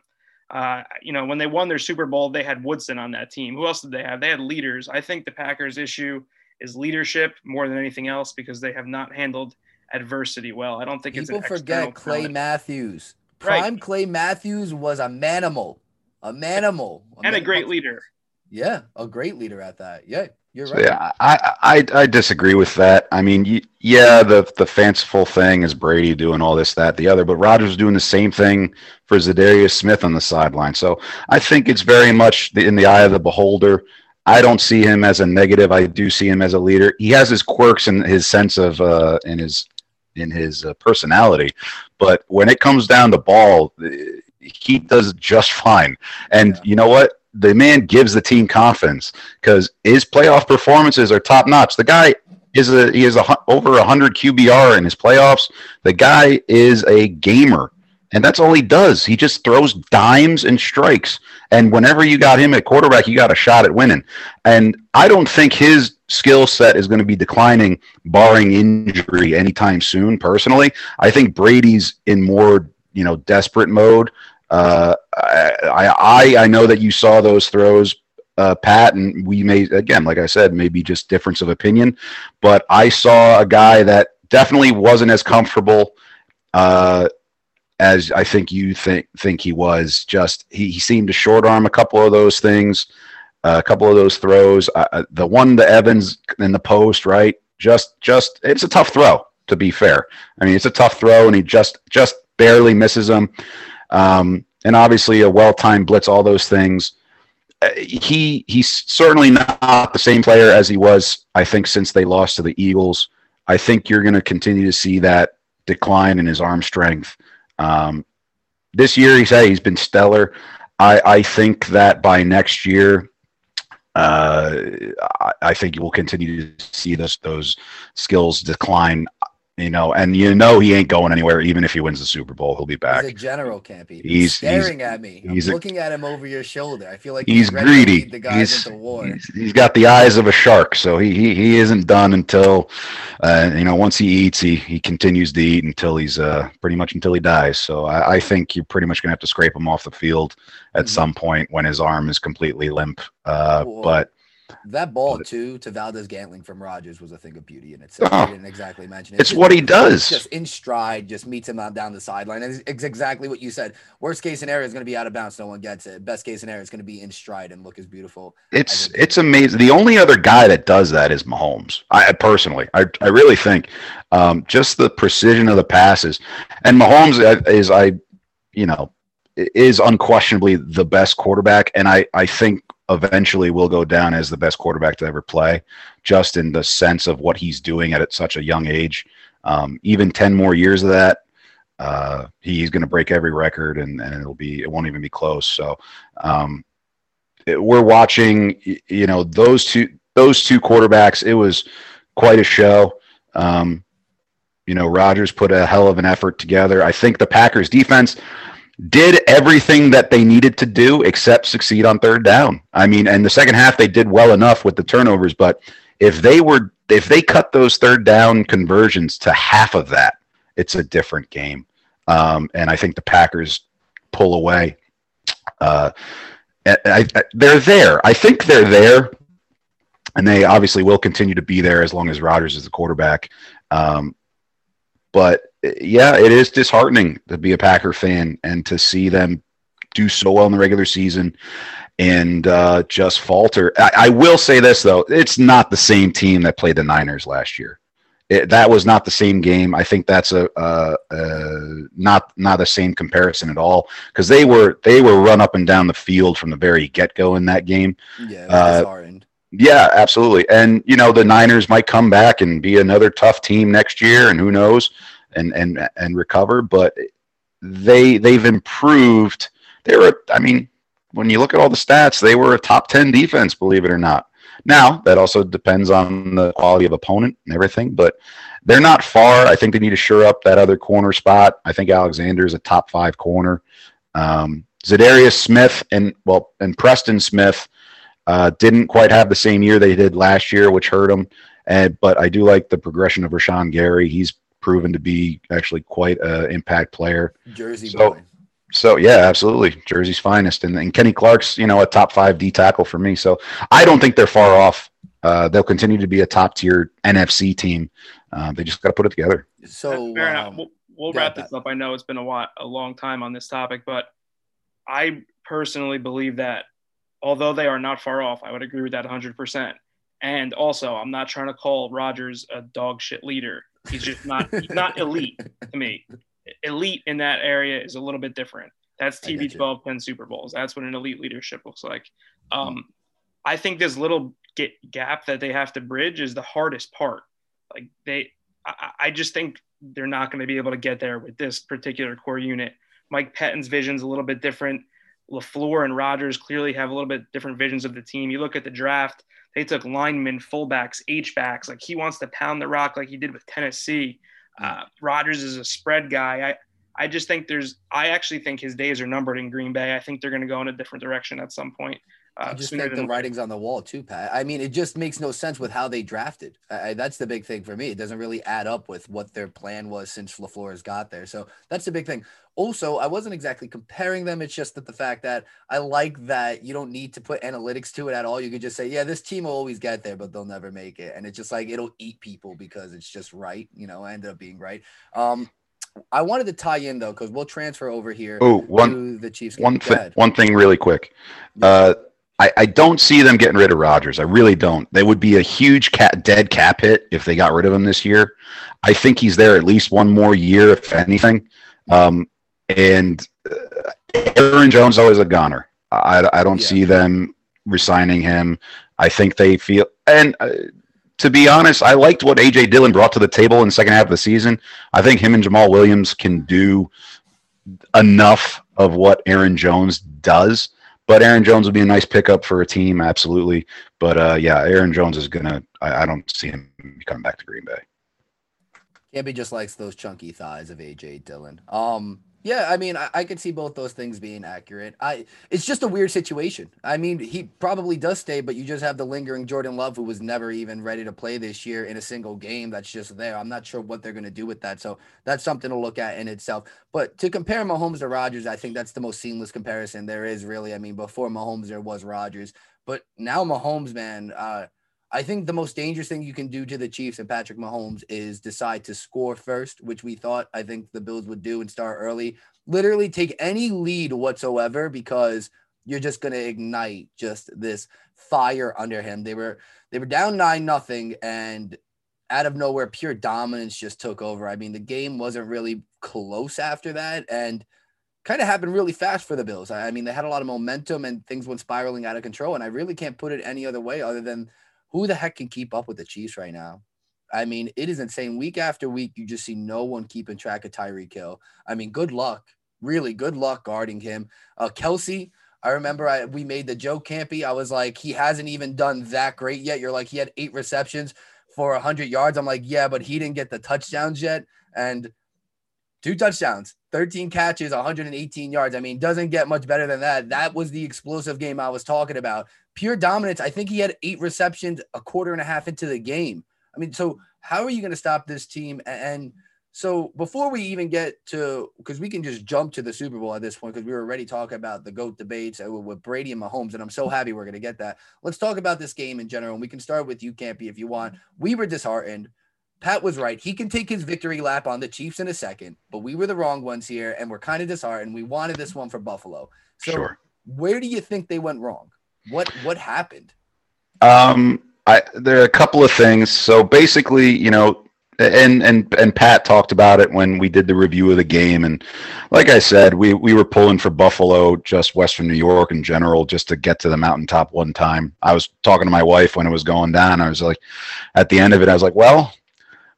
uh, you know when they won their Super Bowl, they had Woodson on that team. Who else did they have? They had leaders. I think the Packers' issue is leadership more than anything else because they have not handled adversity well. I don't think people forget Clay talent. Matthews. Prime right. Clay Matthews was a manimal a manimal, a and a great leader. Yeah, a great leader at that. Yeah, you're right. So, yeah, I, I I disagree with that. I mean, yeah, the the fanciful thing is Brady doing all this, that, the other, but Rodgers doing the same thing for Za'Darius Smith on the sideline. So I think it's very much in the eye of the beholder. I don't see him as a negative. I do see him as a leader. He has his quirks and his sense of uh, in his in his uh, personality, but when it comes down to ball, he does just fine. And yeah. you know what? The man gives the team confidence because his playoff performances are top notch. The guy is a he is a over hundred QBR in his playoffs. The guy is a gamer, and that's all he does. He just throws dimes and strikes. And whenever you got him at quarterback, you got a shot at winning. And I don't think his skill set is going to be declining, barring injury, anytime soon. Personally, I think Brady's in more you know desperate mode uh, I, I I know that you saw those throws, uh, Pat, and we may again, like I said, maybe just difference of opinion, but I saw a guy that definitely wasn't as comfortable uh, as I think you think think he was. Just he, he seemed to short arm a couple of those things, uh, a couple of those throws. Uh, uh, the one to Evans in the post, right? Just just it's a tough throw. To be fair, I mean it's a tough throw, and he just just barely misses him. Um, and obviously a well-timed blitz, all those things. Uh, he he's certainly not the same player as he was, I think, since they lost to the Eagles. I think you're going to continue to see that decline in his arm strength. Um, this year, he said he's been stellar. I, I think that by next year, uh, I, think you will continue to see those skills decline you know, and you know he ain't going anywhere. Even if he wins the Super Bowl, he'll be back. He's a general, Campy. He's, he's staring he's, at me. I'm he's looking a, at him over your shoulder. I feel like he's, he's greedy. the guys he's, into war. He's, he's got the eyes of a shark, so he he, he isn't done until, uh, you know, once he eats, he he continues to eat until he's uh pretty much until he dies. So I, I think you're pretty much gonna have to scrape him off the field at mm-hmm. some point when his arm is completely limp. Uh, but that ball too to Valdes-Scantling from Rodgers was a thing of beauty in itself. Oh, I didn't exactly mention it. It's, what he does. Just in stride, just meets him down the sideline. And it's exactly what you said. Worst case scenario is going to be out of bounds. No one gets it. Best case scenario is going to be in stride and look as beautiful. It's it's amazing. The only other guy that does that is Mahomes. I personally, I, I really think um, just the precision of the passes. And Mahomes uh, is I, you know, is unquestionably the best quarterback. And I I think eventually will go down as the best quarterback to ever play, just in the sense of what he's doing at such a young age. Um, even 10 more years of that, uh, he's going to break every record and, and it'll be, it won't even be close. So, um, it, we're watching, you know, those two, those two quarterbacks. It was quite a show. Um, you know, Rodgers put a hell of an effort together. I think the Packers defense, did everything that they needed to do except succeed on third down. I mean, and the second half they did well enough with the turnovers, but if they were if they cut those third down conversions to half of that, it's a different game. Um, and I think the Packers pull away. Uh, I, I, they're there. I think they're there, and they obviously will continue to be there as long as Rodgers is the quarterback. Um, but yeah, it is disheartening to be a Packer fan and to see them do so well in the regular season and uh, just falter. I, I, will say this though: it's not the same team that played the Niners last year. It, that was not the same game. I think that's a, a, a not not the same comparison at all because they were they were run up and down the field from the very get go in that game. Yeah, uh, yeah, absolutely. And you know the Niners might come back and be another tough team next year, and who knows, and and and recover. But they they've improved. They were, I mean, when you look at all the stats, they were a top ten defense, believe it or not. Now, that also depends on the quality of opponent and everything, but they're not far. I think they need to shore up that other corner spot. I think Alexander is a top five corner. Um, Za'Darius Smith and well, and Preston Smith uh, didn't quite have the same year they did last year, which hurt them. And but I do like the progression of Rashan Gary. He's proven to be actually quite an impact player. Jersey so, boy. So yeah, absolutely, Jersey's finest, and, and Kenny Clark's you know a top five D tackle for me. So I don't think they're far off. Uh, they'll continue to be a top tier NFC team. Uh, they just got to put it together. So fair um. We'll, we'll yeah, wrap this up. I know it's been a while, a long time on this topic, but I personally believe that although they are not far off, I would agree with that 100. percent And also, I'm not trying to call Rodgers a dog shit leader. He's just not he's not elite to me elite in that area is a little bit different. That's TB12 10 Super Bowls. That's what an elite leadership looks like. Um, I think this little get, gap that they have to bridge is the hardest part. Like they, I, I just think they're not going to be able to get there with this particular core unit. Mike Pettine's vision is a little bit different. LaFleur and Rodgers clearly have a little bit different visions of the team. You look at the draft, they took linemen, fullbacks, H-backs. Like he wants to pound the rock like he did with Tennessee. Uh, Rodgers is a spread guy. I I just think there's. I actually think his days are numbered in Green Bay. I think they're going to go in a different direction at some point. Uh, I just think the writing's on the wall too, Pat. I mean, it just makes no sense with how they drafted. I, that's the big thing for me. It doesn't really add up with what their plan was since LaFleur has got there. So that's the big thing. Also, I wasn't exactly comparing them. It's just that the fact that I like that you don't need to put analytics to it at all. You could just say, yeah, this team will always get there, but they'll never make it. And it's just like it'll eat people because it's just right. You know, ended up being right. Um, I wanted to tie in though, because we'll transfer over here. Oh, one the Chiefs. One thing. One thing, really quick. Uh, I, I don't see them getting rid of Rodgers. I really don't. They would be a huge cat, dead cap hit if they got rid of him this year. I think he's there at least one more year, if anything. Um, and uh, Aaron Jones always a goner. I, I don't yeah. see them resigning him. I think they feel and. Uh, to be honest, I liked what AJ Dillon brought to the table in the second half of the season. I think him and Jamaal Williams can do enough of what Aaron Jones does. But Aaron Jones would be a nice pickup for a team, absolutely. But uh, yeah, Aaron Jones is gonna. I, I don't see him coming back to Green Bay. Campy just likes those chunky thighs of AJ Dillon. Um, yeah, I mean, I, I could see both those things being accurate. I it's just a weird situation. I mean, he probably does stay, but you just have the lingering Jordan Love, who was never even ready to play this year in a single game. That's just there. I'm not sure what they're going to do with that. So that's something to look at in itself. But to compare Mahomes to Rodgers, I think that's the most seamless comparison there is. Really, I mean, before Mahomes there was Rodgers, but now Mahomes, man. Uh, I think the most dangerous thing you can do to the Chiefs and Patrick Mahomes is decide to score first, which we thought I think the Bills would do and start early. Literally take any lead whatsoever because you're just going to ignite just this fire under him. They were they were down 9 nothing and out of nowhere pure dominance just took over. I mean, the game wasn't really close after that and kind of happened really fast for the Bills. I mean, they had a lot of momentum and things went spiraling out of control and I really can't put it any other way other than who the heck can keep up with the Chiefs right now? I mean, it is insane. Week after week, you just see no one keeping track of Tyreek Hill. I mean, good luck. Really good luck guarding him. Uh, Kelce, I remember I, we made the joke, Campy. I was like, he hasn't even done that great yet. You're like, he had eight receptions for 100 yards. I'm like, yeah, but he didn't get the touchdowns yet. And two touchdowns, 13 catches, 118 yards. I mean, doesn't get much better than that. That was the explosive game I was talking about pure dominance. I think he had eight receptions a quarter and a half into the game. I mean, so how are you going to stop this team and So before we even get to, because we can just jump to the Super Bowl at this point, because we were already talking about the GOAT debates uh, with Brady and Mahomes, and I'm so happy we're going to get that. Let's talk about this game in general. And we can start with you, Campy, if you want. We were disheartened. Pat was right. He can take his victory lap on the Chiefs in a second, but we were the wrong ones here, and we're kind of disheartened. We wanted this one for Buffalo. So Sure. where do you think they went wrong? What what happened? Um, I there are a couple of things. So basically, you know, and and and Pat talked about it when we did the review of the game, and like I said, we we were pulling for Buffalo, just Western New York in general, just to get to the mountaintop one time. I was talking to my wife when it was going down. I was like, at the end of it, I was like, well,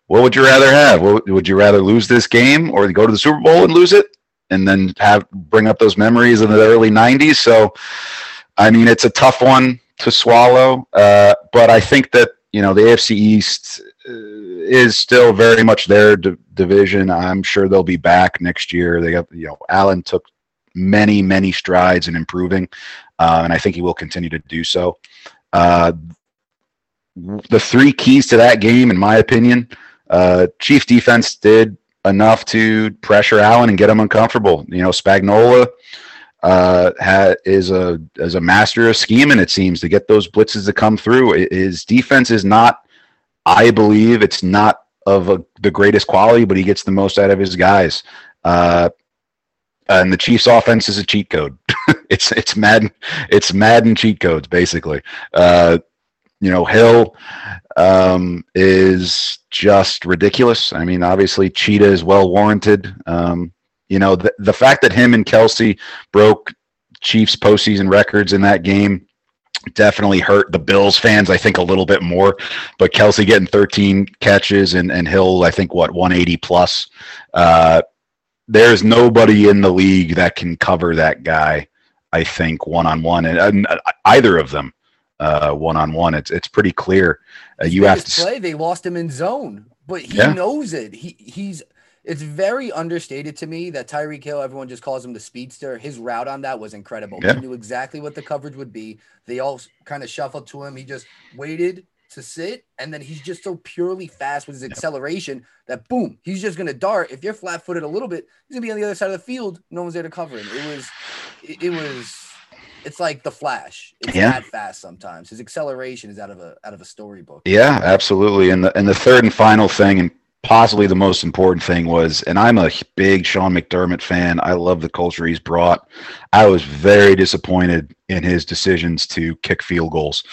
what would you rather have? Would you rather lose this game or go to the Super Bowl and lose it, and then have bring up those memories of the early '90s? So, I mean, it's a tough one to swallow. Uh, but I think that you know the AFC East uh, is still very much their d- division. I'm sure they'll be back next year. They got you know Allen took many many strides in improving, uh, and I think he will continue to do so. Uh, the three keys to that game, in my opinion, uh, Chief defense did enough to pressure Allen and get him uncomfortable. You know, Spagnuolo uh, ha, is a is a master of scheming. It seems to get those blitzes to come through. His defense is not, I believe, it's not of a, the greatest quality, but he gets the most out of his guys. Uh, and the Chiefs' offense is a cheat code. *laughs* it's it's Madden, it's Madden cheat codes basically. Uh, you know, Hill um, is just ridiculous. I mean, obviously, Cheetah is well warranted. Um, you know, the, the fact that him and Kelce broke Chiefs postseason records in that game definitely hurt the Bills fans, I think, a little bit more. But Kelce getting 13 catches and, and Hill, I think, what, 180 plus. Uh, there's nobody in the league that can cover that guy, I think, one on one, and and either of them one on one. It's it's pretty clear. Uh, you have to. play. They lost him in zone, but he Yeah. knows it. He he's. It's very understated to me that Tyreek Hill, everyone just calls him the speedster. His route on that was incredible. Yeah. He knew exactly what the coverage would be. They all kind of shuffled to him. He just waited to sit, and then he's just so purely fast with his acceleration that boom, he's just gonna dart. If you're flat footed a little bit, he's gonna be on the other side of the field. No one's there to cover him. It was, it, it was. It's like the Flash. It's Yeah. that fast sometimes. His acceleration is out of a out of a storybook. Yeah, absolutely. And the and the third and final thing, and possibly the most important thing was, and I'm a big Sean McDermott fan. I love the culture he's brought. I was very disappointed in his decisions to kick field goals.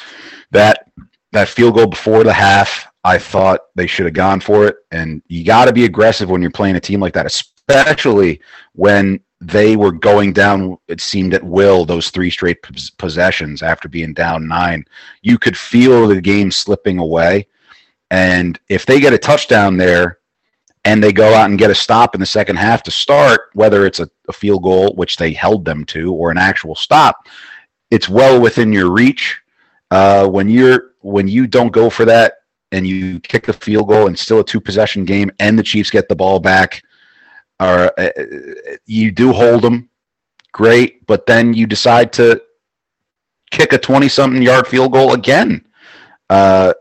That that field goal before the half, I thought they should have gone for it. And you got to be aggressive when you're playing a team like that, especially when they were going down. It seemed at will those three straight possessions after being down nine. You could feel the game slipping away. And if they get a touchdown there and they go out and get a stop in the second half to start, whether it's a, a field goal, which they held them to, or an actual stop, it's well within your reach. Uh, when you're when you don't go for that and you kick the field goal and still a two possession game and the Chiefs get the ball back, or uh, you do hold them, great, but then you decide to kick a twenty something yard field goal again. Uh,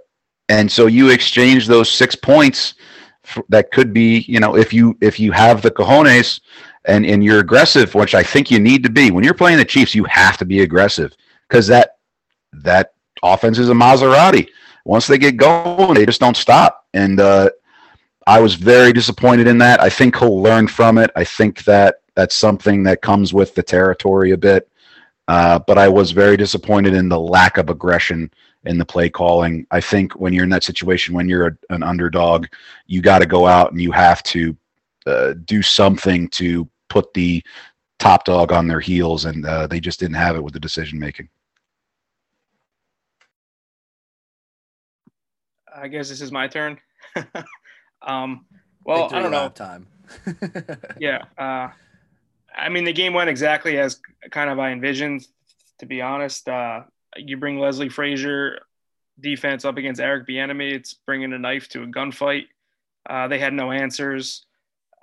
and so you exchange those six points f- that could be you know if you if you have the cojones and and you're aggressive which i think you need to be. When you're playing the chiefs you have to be aggressive because that that offense is a maserati. Once they get going they just don't stop. And uh i was very disappointed in that i think he'll learn from it i think that that's something that comes with the territory a bit uh, but i was very disappointed in the lack of aggression in the play calling. I think when you're in that situation, when you're a, an underdog, you got to go out and you have to uh, do something to put the top dog on their heels, and uh, they just didn't have it with the decision making. I guess this is my turn. *laughs* um, well, Victory I don't know. time. *laughs* Yeah. Uh, I mean, the game went exactly as kind of I envisioned. To be honest, uh, you bring Leslie Frazier defense up against Eric Bieniemy. It's bringing a knife to a gunfight. Uh, they had no answers.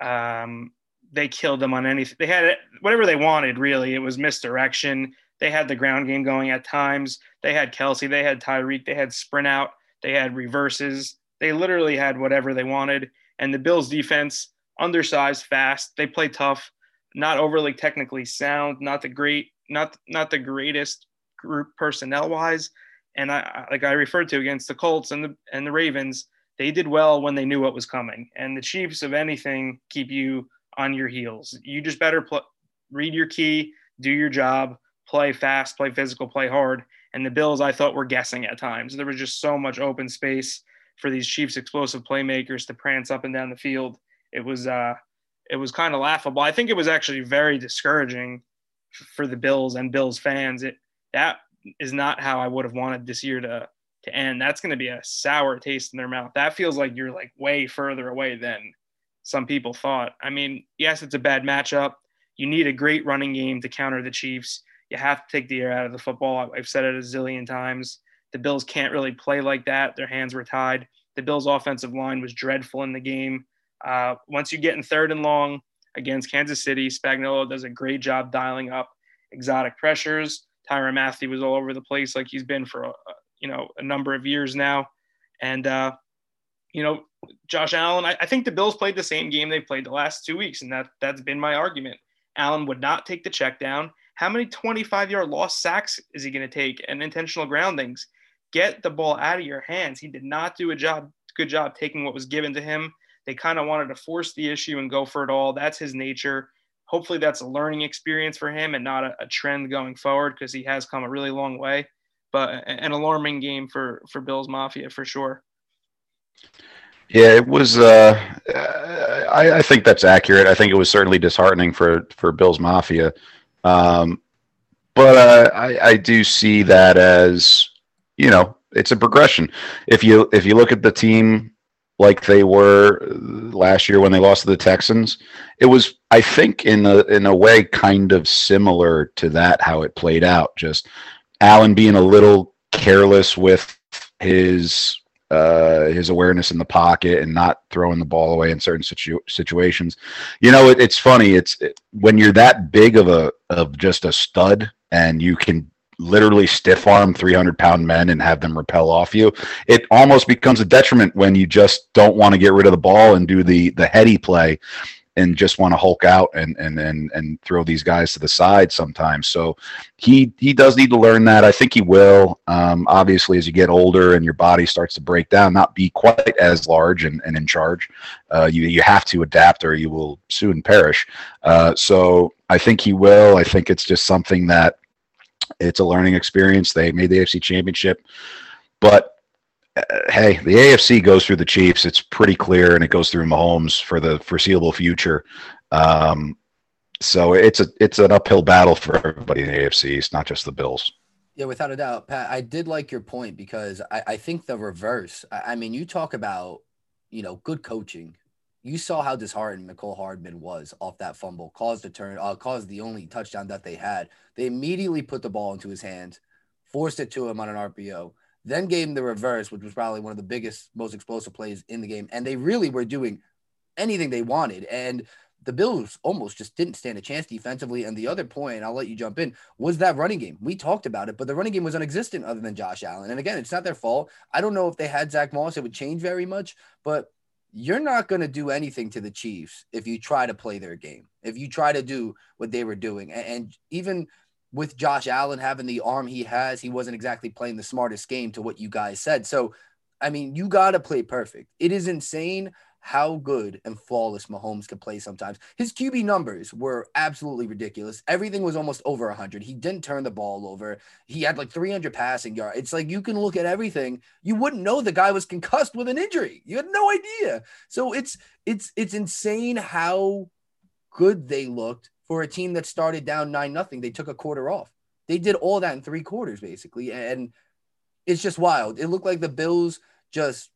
Um, they killed them on anything. They had whatever they wanted. Really, it was misdirection. They had the ground game going at times. They had Kelce. They had Tyreek. They had sprint out. They had reverses. They literally had whatever they wanted. And the Bills defense, undersized, fast. They play tough, not overly technically sound, not the great, not not the greatest group personnel wise. And I like I referred to against the Colts and the and the Ravens, they did well when they knew what was coming. And the Chiefs, of anything, keep you on your heels. You just better pl- read your key, do your job, play fast, play physical, play hard. And the Bills, I thought, were guessing at times. There was just so much open space for these Chiefs explosive playmakers to prance up and down the field. It was uh, it was kind of laughable. I think it was actually very discouraging for the Bills and Bills fans. It that is not how I would have wanted this year to to end. That's going to be a sour taste in their mouth. That feels like you're like way further away than some people thought. I mean, yes, it's a bad matchup. You need a great running game to counter the Chiefs. You have to take the air out of the football. I've said it a zillion times. The Bills can't really play like that. Their hands were tied. The Bills' offensive line was dreadful in the game. Uh, once you get in third and long against Kansas City, Spagnuolo does a great job dialing up exotic pressures. Tyrann Mathieu was all over the place like he's been for a, you know a number of years now, and uh, you know Josh Allen. I, I think the Bills played the same game they played the last two weeks, and that that's been my argument. Allen would not take the check down. How many 25 yard lost sacks is he going to take and intentional groundings? Get the ball out of your hands. He did not do a job, good job taking what was given to him. They kind of wanted to force the issue and go for it all. That's his nature. Hopefully, that's a learning experience for him and not a, a trend going forward because he has come a really long way. But an alarming game for for Bills Mafia for sure. Yeah, it was. Uh, I, I, think that's accurate. I think it was certainly disheartening for for Bills Mafia. Um, but uh, I, I do see that as you know it's a progression. If you if you look at the team like they were last year when they lost to the Texans, it was I think in a in a way kind of similar to that how it played out. Just Allen being a little careless with his uh, his awareness in the pocket and not throwing the ball away in certain situ- situations. You know, it, it's funny. It's it, when you're that big of a of just a stud and you can literally stiff arm 300 pound men and have them repel off you. It almost becomes a detriment when you just don't want to get rid of the ball and do the the heady play and just want to hulk out and and and and throw these guys to the side sometimes. So he he does need to learn that. I think he will. Um, obviously, as you get older and your body starts to break down, not be quite as large and, and in charge. Uh, you you have to adapt or you will soon perish. Uh, so I think he will. I think it's just something that it's a learning experience. They made the AFC Championship, but uh, hey, the AFC goes through the Chiefs. It's pretty clear, and it goes through Mahomes for the foreseeable future. Um, so it's a it's an uphill battle for everybody in the AFC. It's not just the Bills. Yeah, without a doubt, Pat. I did like your point because I, I think the reverse. I, I mean, you talk about you know good coaching. You saw how disheartened Mecole Hardman was off that fumble, caused a turn, uh, caused the only touchdown that they had. They immediately put the ball into his hands, forced it to him on an RPO then gave him the reverse, which was probably one of the biggest, most explosive plays in the game. And they really were doing anything they wanted. And the Bills almost just didn't stand a chance defensively. And the other point, I'll let you jump in, was that running game. We talked about it, but the running game was non-existent other than Josh Allen. And again, it's not their fault. I don't know if they had Zack Moss, it would change very much, but you're not going to do anything to the Chiefs if you try to play their game, if you try to do what they were doing. And even with Josh Allen having the arm he has, he wasn't exactly playing the smartest game to what you guys said. So, I mean, you got to play perfect. It is insane how good and flawless Mahomes could play sometimes. His QB numbers were absolutely ridiculous. Everything was almost over 100. He didn't turn the ball over. He had like 300 passing yards. It's like you can look at everything. You wouldn't know the guy was concussed with an injury. You had no idea. So it's it's it's insane how good they looked for a team that started down nine nothing. They took a quarter off. They did all that in three quarters basically, and it's just wild. It looked like the Bills just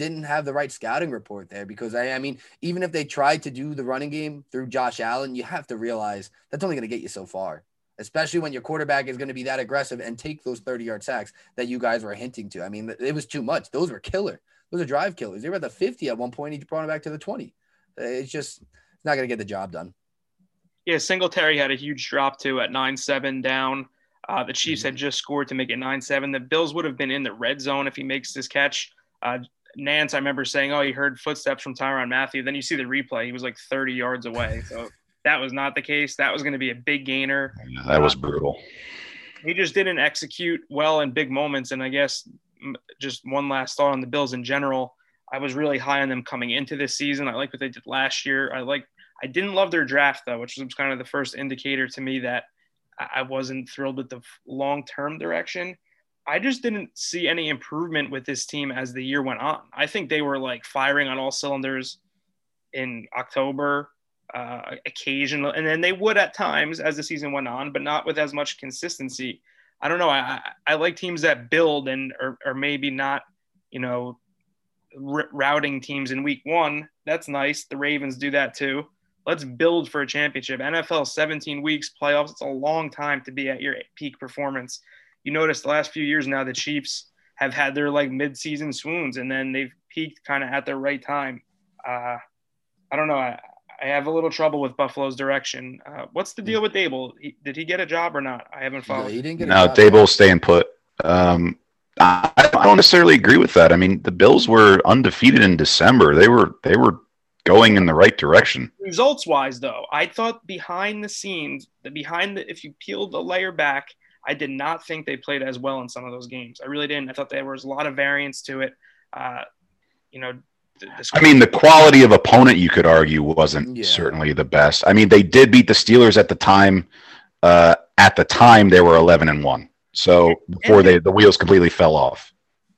didn't have the right scouting report there because I, I mean, even if they tried to do the running game through Josh Allen, you have to realize that's only going to get you so far, especially when your quarterback is going to be that aggressive and take those 30 yard sacks that you guys were hinting to. I mean, it was too much. Those were killer. Those are drive killers. They were at the 50 at one point. He brought it back to the 20. It's just, it's not going to get the job done. Yeah, Singletary had a huge drop too at 9 7 down. Uh, the Chiefs mm-hmm. had just scored to make it 9 7. The Bills would have been in the red zone if he makes this catch. Uh, Nantz, I remember saying, "Oh, he heard footsteps from Tyrann Mathieu." Then you see the replay; he was like 30 yards away. So that was not the case. That was going to be a big gainer. Yeah, that was brutal. Um, he just didn't execute well in big moments. And I guess just one last thought on the Bills in general. I was really high on them coming into this season. I like what they did last year. I like. I didn't love their draft though, which was kind of the first indicator to me that I wasn't thrilled with the long-term direction. I just didn't see any improvement with this team as the year went on. I think they were like firing on all cylinders in October, uh, occasional, and then they would at times as the season went on, but not with as much consistency. I don't know. I, I like teams that build and or, or maybe not, you know, r- routing teams in week one. That's nice. The Ravens do that too. Let's build for a championship. NFL 17 weeks playoffs. It's a long time to be at your peak performance you notice the last few years now the Chiefs have had their like mid-season swoons and then they've peaked kind of at the right time. Uh, I don't know. I, I have a little trouble with Buffalo's direction. Uh, what's the deal with Daboll? He, did he get a job or not? I haven't followed. No, he didn't get. No, Daboll's staying put. Um, I, I don't necessarily agree with that. I mean, the Bills were undefeated in December. They were they were going in the right direction. Results wise, though, I thought behind the scenes, the behind the if you peeled the layer back, I did not think they played as well in some of those games. I really didn't. I thought there was a lot of variance to it. Uh, you know, I mean, the quality of opponent you could argue wasn't yeah. certainly the best. I mean, they did beat the Steelers at the time. Uh, at the time, they were eleven and one. So before they, the wheels completely fell off.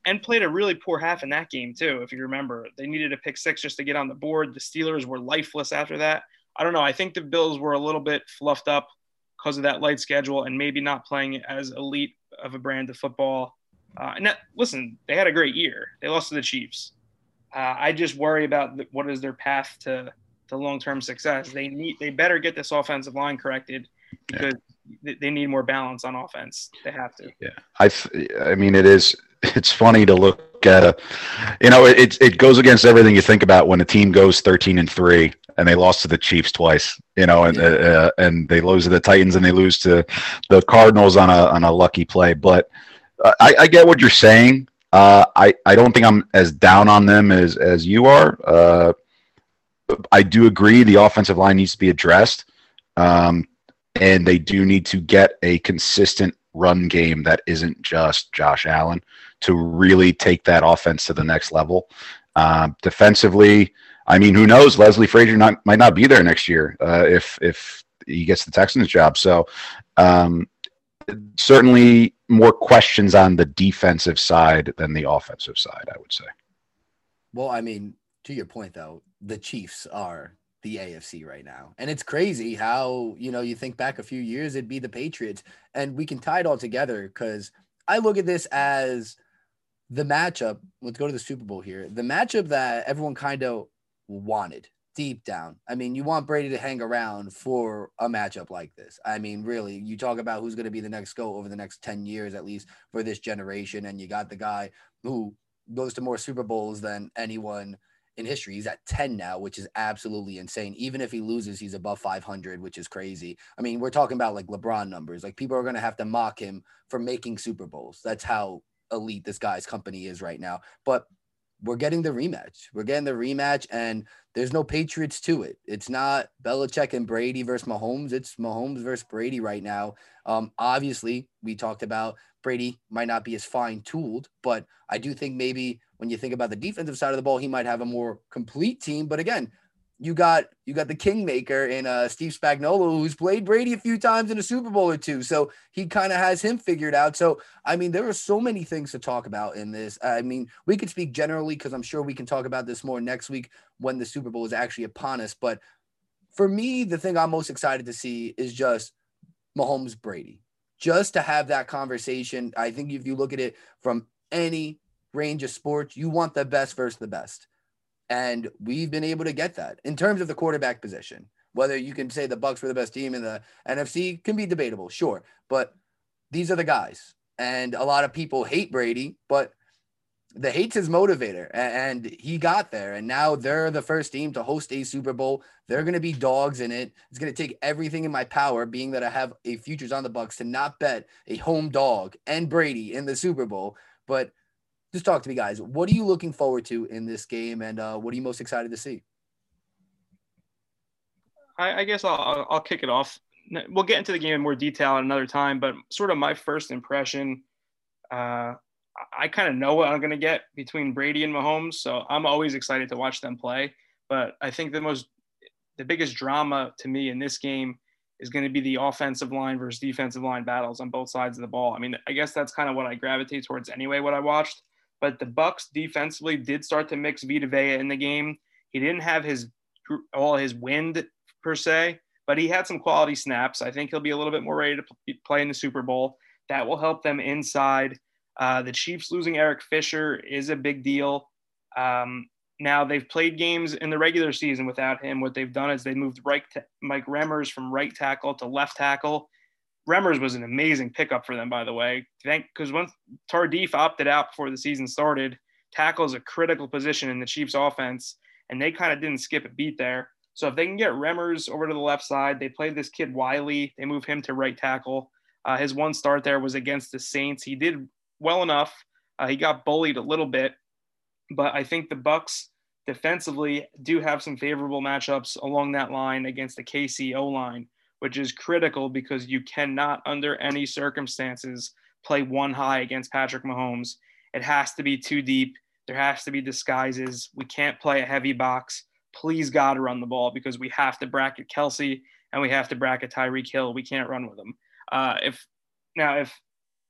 And played a really poor half in that game too. If you remember, they needed a pick six just to get on the board. The Steelers were lifeless after that. I don't know. I think the Bills were a little bit fluffed up because of that light schedule and maybe not playing as elite of a brand of football. Uh, and that, listen, they had a great year. They lost to the Chiefs. Uh, I just worry about the, what is their path to, to long-term success. They need they better get this offensive line corrected because yeah. they need more balance on offense. They have to. Yeah, I I mean it is *laughs* it's funny to look at a, you know it it goes against everything you think about when a team goes 13 and 3 and they lost to the Chiefs twice, you know, and yeah. uh, and they lose to the Titans and they lose to the Cardinals on a on a lucky play. But uh, I, I get what you're saying. Uh, I I don't think I'm as down on them as as you are. Uh, I do agree the offensive line needs to be addressed, um, and they do need to get a consistent run game that isn't just Josh Allen to really take that offense to the next level. Uh, defensively, I mean, who knows? Leslie Frazier not, might not be there next year uh, if if he gets the Texans job. So um, certainly more questions on the defensive side than the offensive side. I would say. Well, I mean, to your point though, the Chiefs are the AFC right now. And it's crazy how, you know, you think back a few years, it'd be the Patriots. And we can tie it all together because I look at this as the matchup. Let's go to the Super Bowl here. The matchup that everyone kind of wanted deep down. I mean, you want Brady to hang around for a matchup like this. I mean, really, you talk about who's going to be the next go over the next 10 years, at least for this generation. And you got the guy who goes to more Super Bowls than anyone in history. He's at 10 now, which is absolutely insane. Even if he loses, he's above 500, which is crazy. I mean, we're talking about like LeBron numbers. Like people are going to have to mock him for making Super Bowls. That's how elite this guy's company is right now. But we're getting the rematch. We're getting the rematch, and there's no Patriots to it. It's not Belichick and Brady versus Mahomes. It's Mahomes versus Brady right now. Um, obviously, we talked about Brady might not be as fine tooled, but I do think maybe when you think about the defensive side of the ball, he might have a more complete team. But again, you got you got the kingmaker in uh, Steve Spagnuolo, who's played Brady a few times in a Super Bowl or two, so he kind of has him figured out. So I mean, there are so many things to talk about in this. I mean, we could speak generally because I'm sure we can talk about this more next week when the Super Bowl is actually upon us. But for me, the thing I'm most excited to see is just Mahomes Brady, just to have that conversation. I think if you look at it from any range of sports, you want the best versus the best. And we've been able to get that in terms of the quarterback position. Whether you can say the Bucs were the best team in the NFC can be debatable, sure. But these are the guys. And a lot of people hate Brady, but the hate's his motivator. And he got there. And now they're the first team to host a Super Bowl. They're going to be dogs in it. It's going to take everything in my power, being that I have a futures on the Bucs to not bet a home dog and Brady in the Super Bowl. But just talk to me, guys. What are you looking forward to in this game, and uh, what are you most excited to see? I, I guess I'll, I'll kick it off. We'll get into the game in more detail at another time, but sort of my first impression, uh, I kind of know what I'm going to get between Brady and Mahomes, so I'm always excited to watch them play. But I think the most, the biggest drama to me in this game is going to be the offensive line versus defensive line battles on both sides of the ball. I mean, I guess that's kind of what I gravitate towards anyway. What I watched, but the Bucs defensively did start to mix Vita Vea in the game. He didn't have his all his wind per se, but he had some quality snaps. I think he'll be a little bit more ready to play in the Super Bowl. That will help them inside. Uh, the Chiefs losing Eric Fisher is a big deal. Um, now they've played games in the regular season without him. What they've done is they moved right Mike Remmers from right tackle to left tackle. Remmers was an amazing pickup for them, by the way. Thank because once Tardif opted out before the season started, tackle is a critical position in the Chiefs' offense, and they kind of didn't skip a beat there. So if they can get Remmers over to the left side, they played this kid Wylie. They move him to right tackle. Uh, his one start there was against the Saints. He did well enough. Uh, he got bullied a little bit, but I think the Bucs defensively do have some favorable matchups along that line against the KCO line, which is critical because you cannot, under any circumstances, play one high against Patrick Mahomes. It has to be too deep. There has to be disguises. We can't play a heavy box. Please God run the ball because we have to bracket Kelce and we have to bracket Tyreek Hill. We can't run with them. Uh, if now if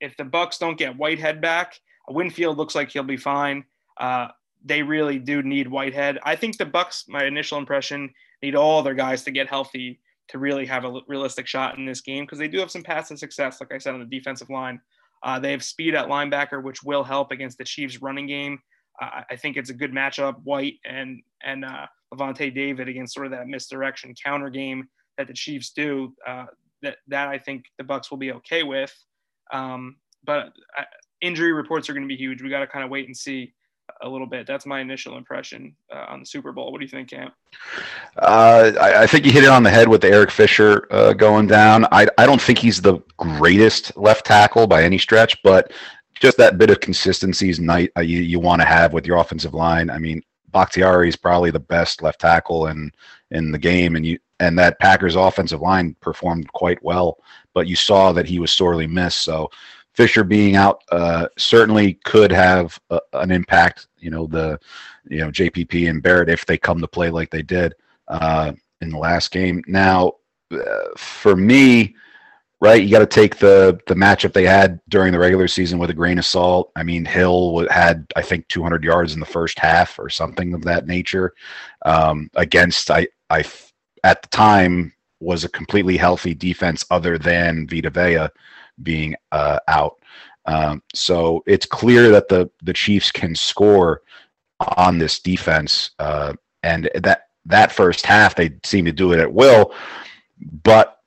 if the Bucs don't get Whitehead back, Winfield looks like he'll be fine. Uh, they really do need Whitehead. I think the Bucs, my initial impression, need all their guys to get healthy to really have a realistic shot in this game because they do have some passing success, like I said, on the defensive line. Uh, they have speed at linebacker, which will help against the Chiefs' running game. Uh, I think it's a good matchup, White and and uh, Lavonte David against sort of that misdirection counter game that the Chiefs do. Uh, that that I think the Bucs will be okay with. Um, but uh, injury reports are going to be huge. We got to kind of wait and see a little bit. That's my initial impression uh, on the Super Bowl. What do you think, Cam? Uh, I, I, think you hit it on the head with Eric Fisher uh, going down. I, I don't think he's the greatest left tackle by any stretch, but just that bit of consistency is night uh, you, you want to have with your offensive line. I mean, Bakhtiari is probably the best left tackle in in the game, and you and that Packers offensive line performed quite well, but you saw that he was sorely missed. So Fisher being out uh, certainly could have a, an impact. You know the you know JPP and Barrett if they come to play like they did uh, in the last game. Now, uh, for me, right, you got to take the the matchup they had during the regular season with a grain of salt. I mean, Hill had I think 200 yards in the first half or something of that nature um, against I I at the time was a completely healthy defense other than Vita Vea being uh, out. Um, so it's clear that the the Chiefs can score on this defense, uh, and that that first half they seem to do it at will, but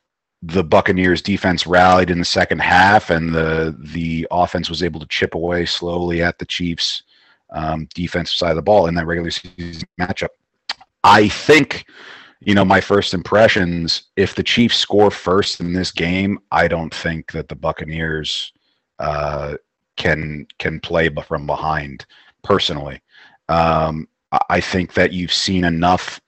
the Buccaneers defense rallied in the second half, and the the offense was able to chip away slowly at the Chiefs' um, defensive side of the ball in that regular season matchup. I think you know, my first impressions, if the Chiefs score first in this game, I don't think that the Buccaneers uh, can can play from behind. Personally, um, I think that you've seen enough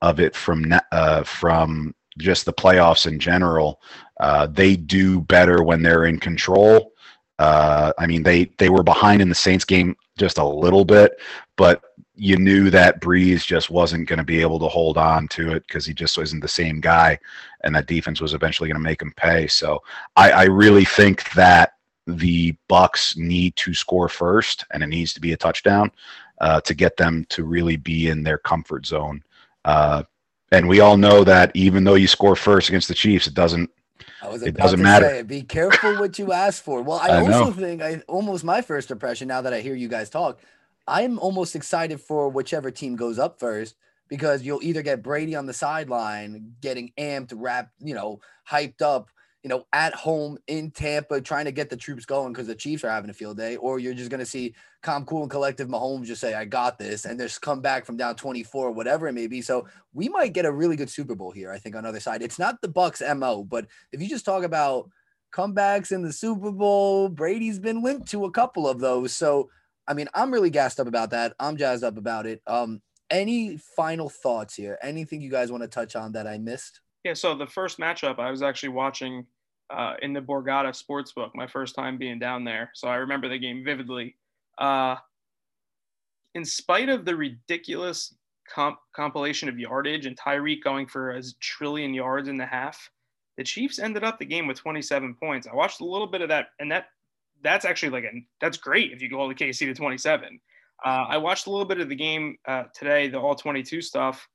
of it from uh, from just the playoffs in general. Uh, they do better when they're in control. Uh, I mean, they they were behind in the Saints game just a little bit, but you knew that Brees just wasn't going to be able to hold on to it because he just wasn't the same guy, and that defense was eventually going to make him pay. So I, I, really think that the Bucs need to score first, and it needs to be a touchdown uh, to get them to really be in their comfort zone. Uh, and we all know that even though you score first against the Chiefs, it doesn't. it doesn't matter. Say, be careful what you ask for. Well, I, I also know. think I almost my first impression now that I hear you guys talk I'm almost excited for whichever team goes up first because you'll either get Brady on the sideline getting amped, wrapped, you know, hyped up, you know, at home in Tampa trying to get the troops going because the Chiefs are having a field day, or you're just going to see calm, cool, and collective Mahomes just say, I got this, and just come back from down 24, whatever it may be. So we might get a really good Super Bowl here, I think, on the other side. It's not the Bucs MO, but if you just talk about comebacks in the Super Bowl, Brady's been linked to a couple of those. So I mean, I'm really gassed up about that. I'm jazzed up about it. Um, any final thoughts here? Anything you guys want to touch on that I missed? Yeah, so the first matchup I was actually watching uh, in the Borgata Sportsbook, my first time being down there. So I remember the game vividly. Uh, in spite of the ridiculous comp- compilation of yardage and Tyreek going for a trillion yards in the half, the Chiefs ended up the game with 27 points. I watched a little bit of that, and that that's actually like a that's great if you go all the KC to 27. Uh, I watched a little bit of the game uh, today, the all 22 stuff,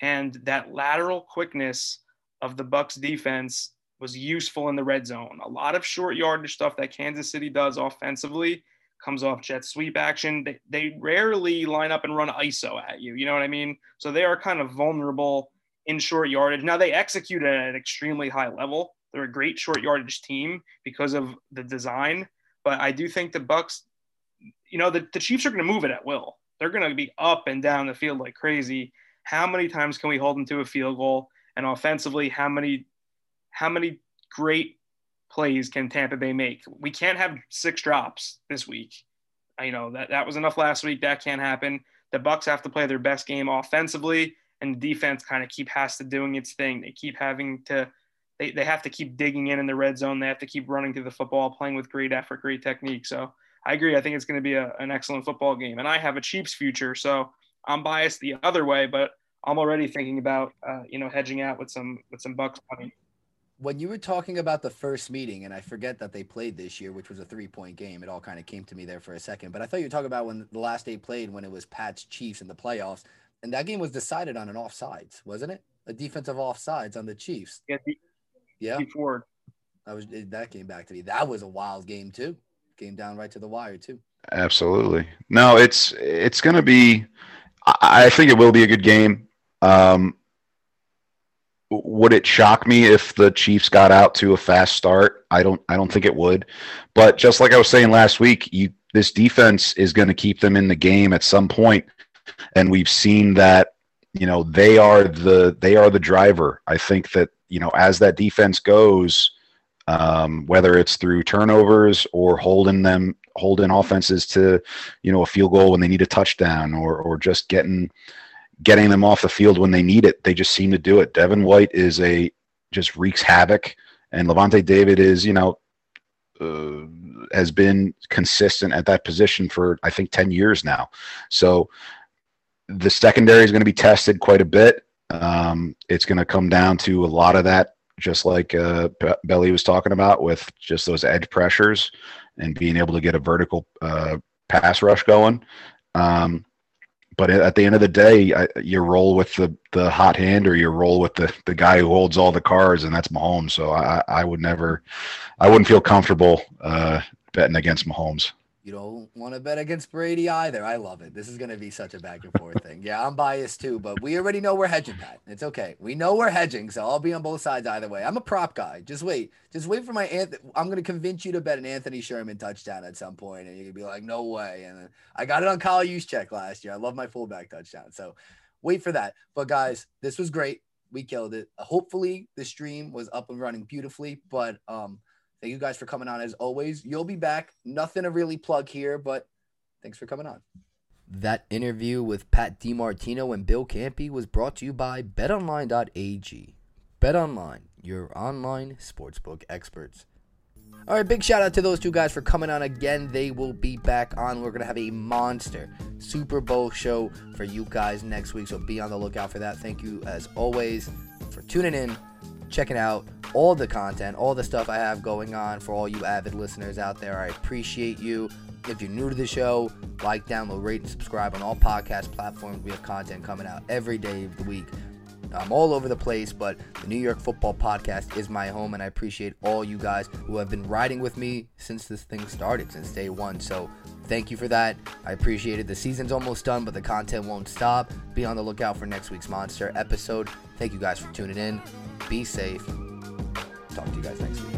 and that lateral quickness of the Bucs defense was useful in the red zone. A lot of short yardage stuff that Kansas City does offensively comes off jet sweep action. They, they rarely line up and run ISO at you. You know what I mean? So they are kind of vulnerable in short yardage. Now they execute it at an extremely high level. They're a great short yardage team because of the design. But I do think the Bucs, you know, the, the Chiefs are going to move it at will. They're going to be up and down the field like crazy. How many times can we hold them to a field goal? And offensively, how many how many great plays can Tampa Bay make? We can't have six drops this week. You know that that was enough last week. That can't happen. The Bucs have to play their best game offensively, and defense kind of keep has to doing its thing. They keep having to. They, they have to keep digging in in the red zone. They have to keep running through the football, playing with great effort, great technique. So I agree. I think it's going to be a, an excellent football game. And I have a Chiefs future, so I'm biased the other way, but I'm already thinking about uh, you know hedging out with some with some Bucs money when you were talking about the first meeting, and I forget that they played this year, which was a three point game, it all kind of came to me there for a second. But I thought you were talking about when the last day played when it was Pats Chiefs in the playoffs, and that game was decided on an offsides, wasn't it? A defensive offsides on the Chiefs. Yeah. Yeah. Before that was that came back to me. That was a wild game too. Came down right to the wire too. Absolutely. No, it's it's going to be. I think it will be a good game. Um, would it shock me if the Chiefs got out to a fast start? I don't I don't think it would. But just like I was saying last week, you this defense is going to keep them in the game at some point and we've seen that you know they are the they are the driver. I think that you know as that defense goes um, whether it's through turnovers or holding them holding offenses to you know a field goal when they need a touchdown or or just getting getting them off the field when they need it. They just seem to do it. Devin White is a just wreaks havoc, and Lavonte David is you know uh, has been consistent at that position for I think ten years now. So the secondary is going to be tested quite a bit. Um, it's going to come down to a lot of that, just like uh, Belly was talking about, with just those edge pressures and being able to get a vertical uh, pass rush going. Um, but at the end of the day, I, you roll with the, the hot hand or you roll with the, the guy who holds all the cards, and that's Mahomes. So I, I would never, I wouldn't feel comfortable uh, betting against Mahomes. You don't want to bet against Brady either. I love it. This is going to be such a back and forth thing. Yeah, I'm biased too, but we already know we're hedging, Pat. It's okay. We know we're hedging, so I'll be on both sides either way. I'm a prop guy. Just wait. Just wait for my Anthony. I'm going to convince you to bet an Anthony Sherman touchdown at some point, and you're going to be like, no way. And I got it on Kyle Juszczyk last year. I love my fullback touchdown. So wait for that. But guys, this was great. We killed it. Hopefully the stream was up and running beautifully, but um Thank you guys for coming on as always. You'll be back. Nothing to really plug here, but thanks for coming on. That interview with Pat DiMartino and Bill Campy was brought to you by betonline.ag. BetOnline, your online sportsbook experts. All right, big shout out to those two guys for coming on again. They will be back on. We're going to have a monster Super Bowl show for you guys next week, so be on the lookout for that. Thank you, as always, for tuning in checking out all the content, all the stuff I have going on for all you avid listeners out there. I appreciate you. If you're new to the show, like, download, rate, and subscribe on all podcast platforms. We have content coming out every day of the week. I'm all over the place, but the New York Football Podcast is my home, and I appreciate all you guys who have been riding with me since this thing started, since day one. So thank you for that. I appreciate it. The season's almost done, but the content won't stop. Be on the lookout for next week's Monster episode. Thank you guys for tuning in. Be safe. Talk to you guys next week.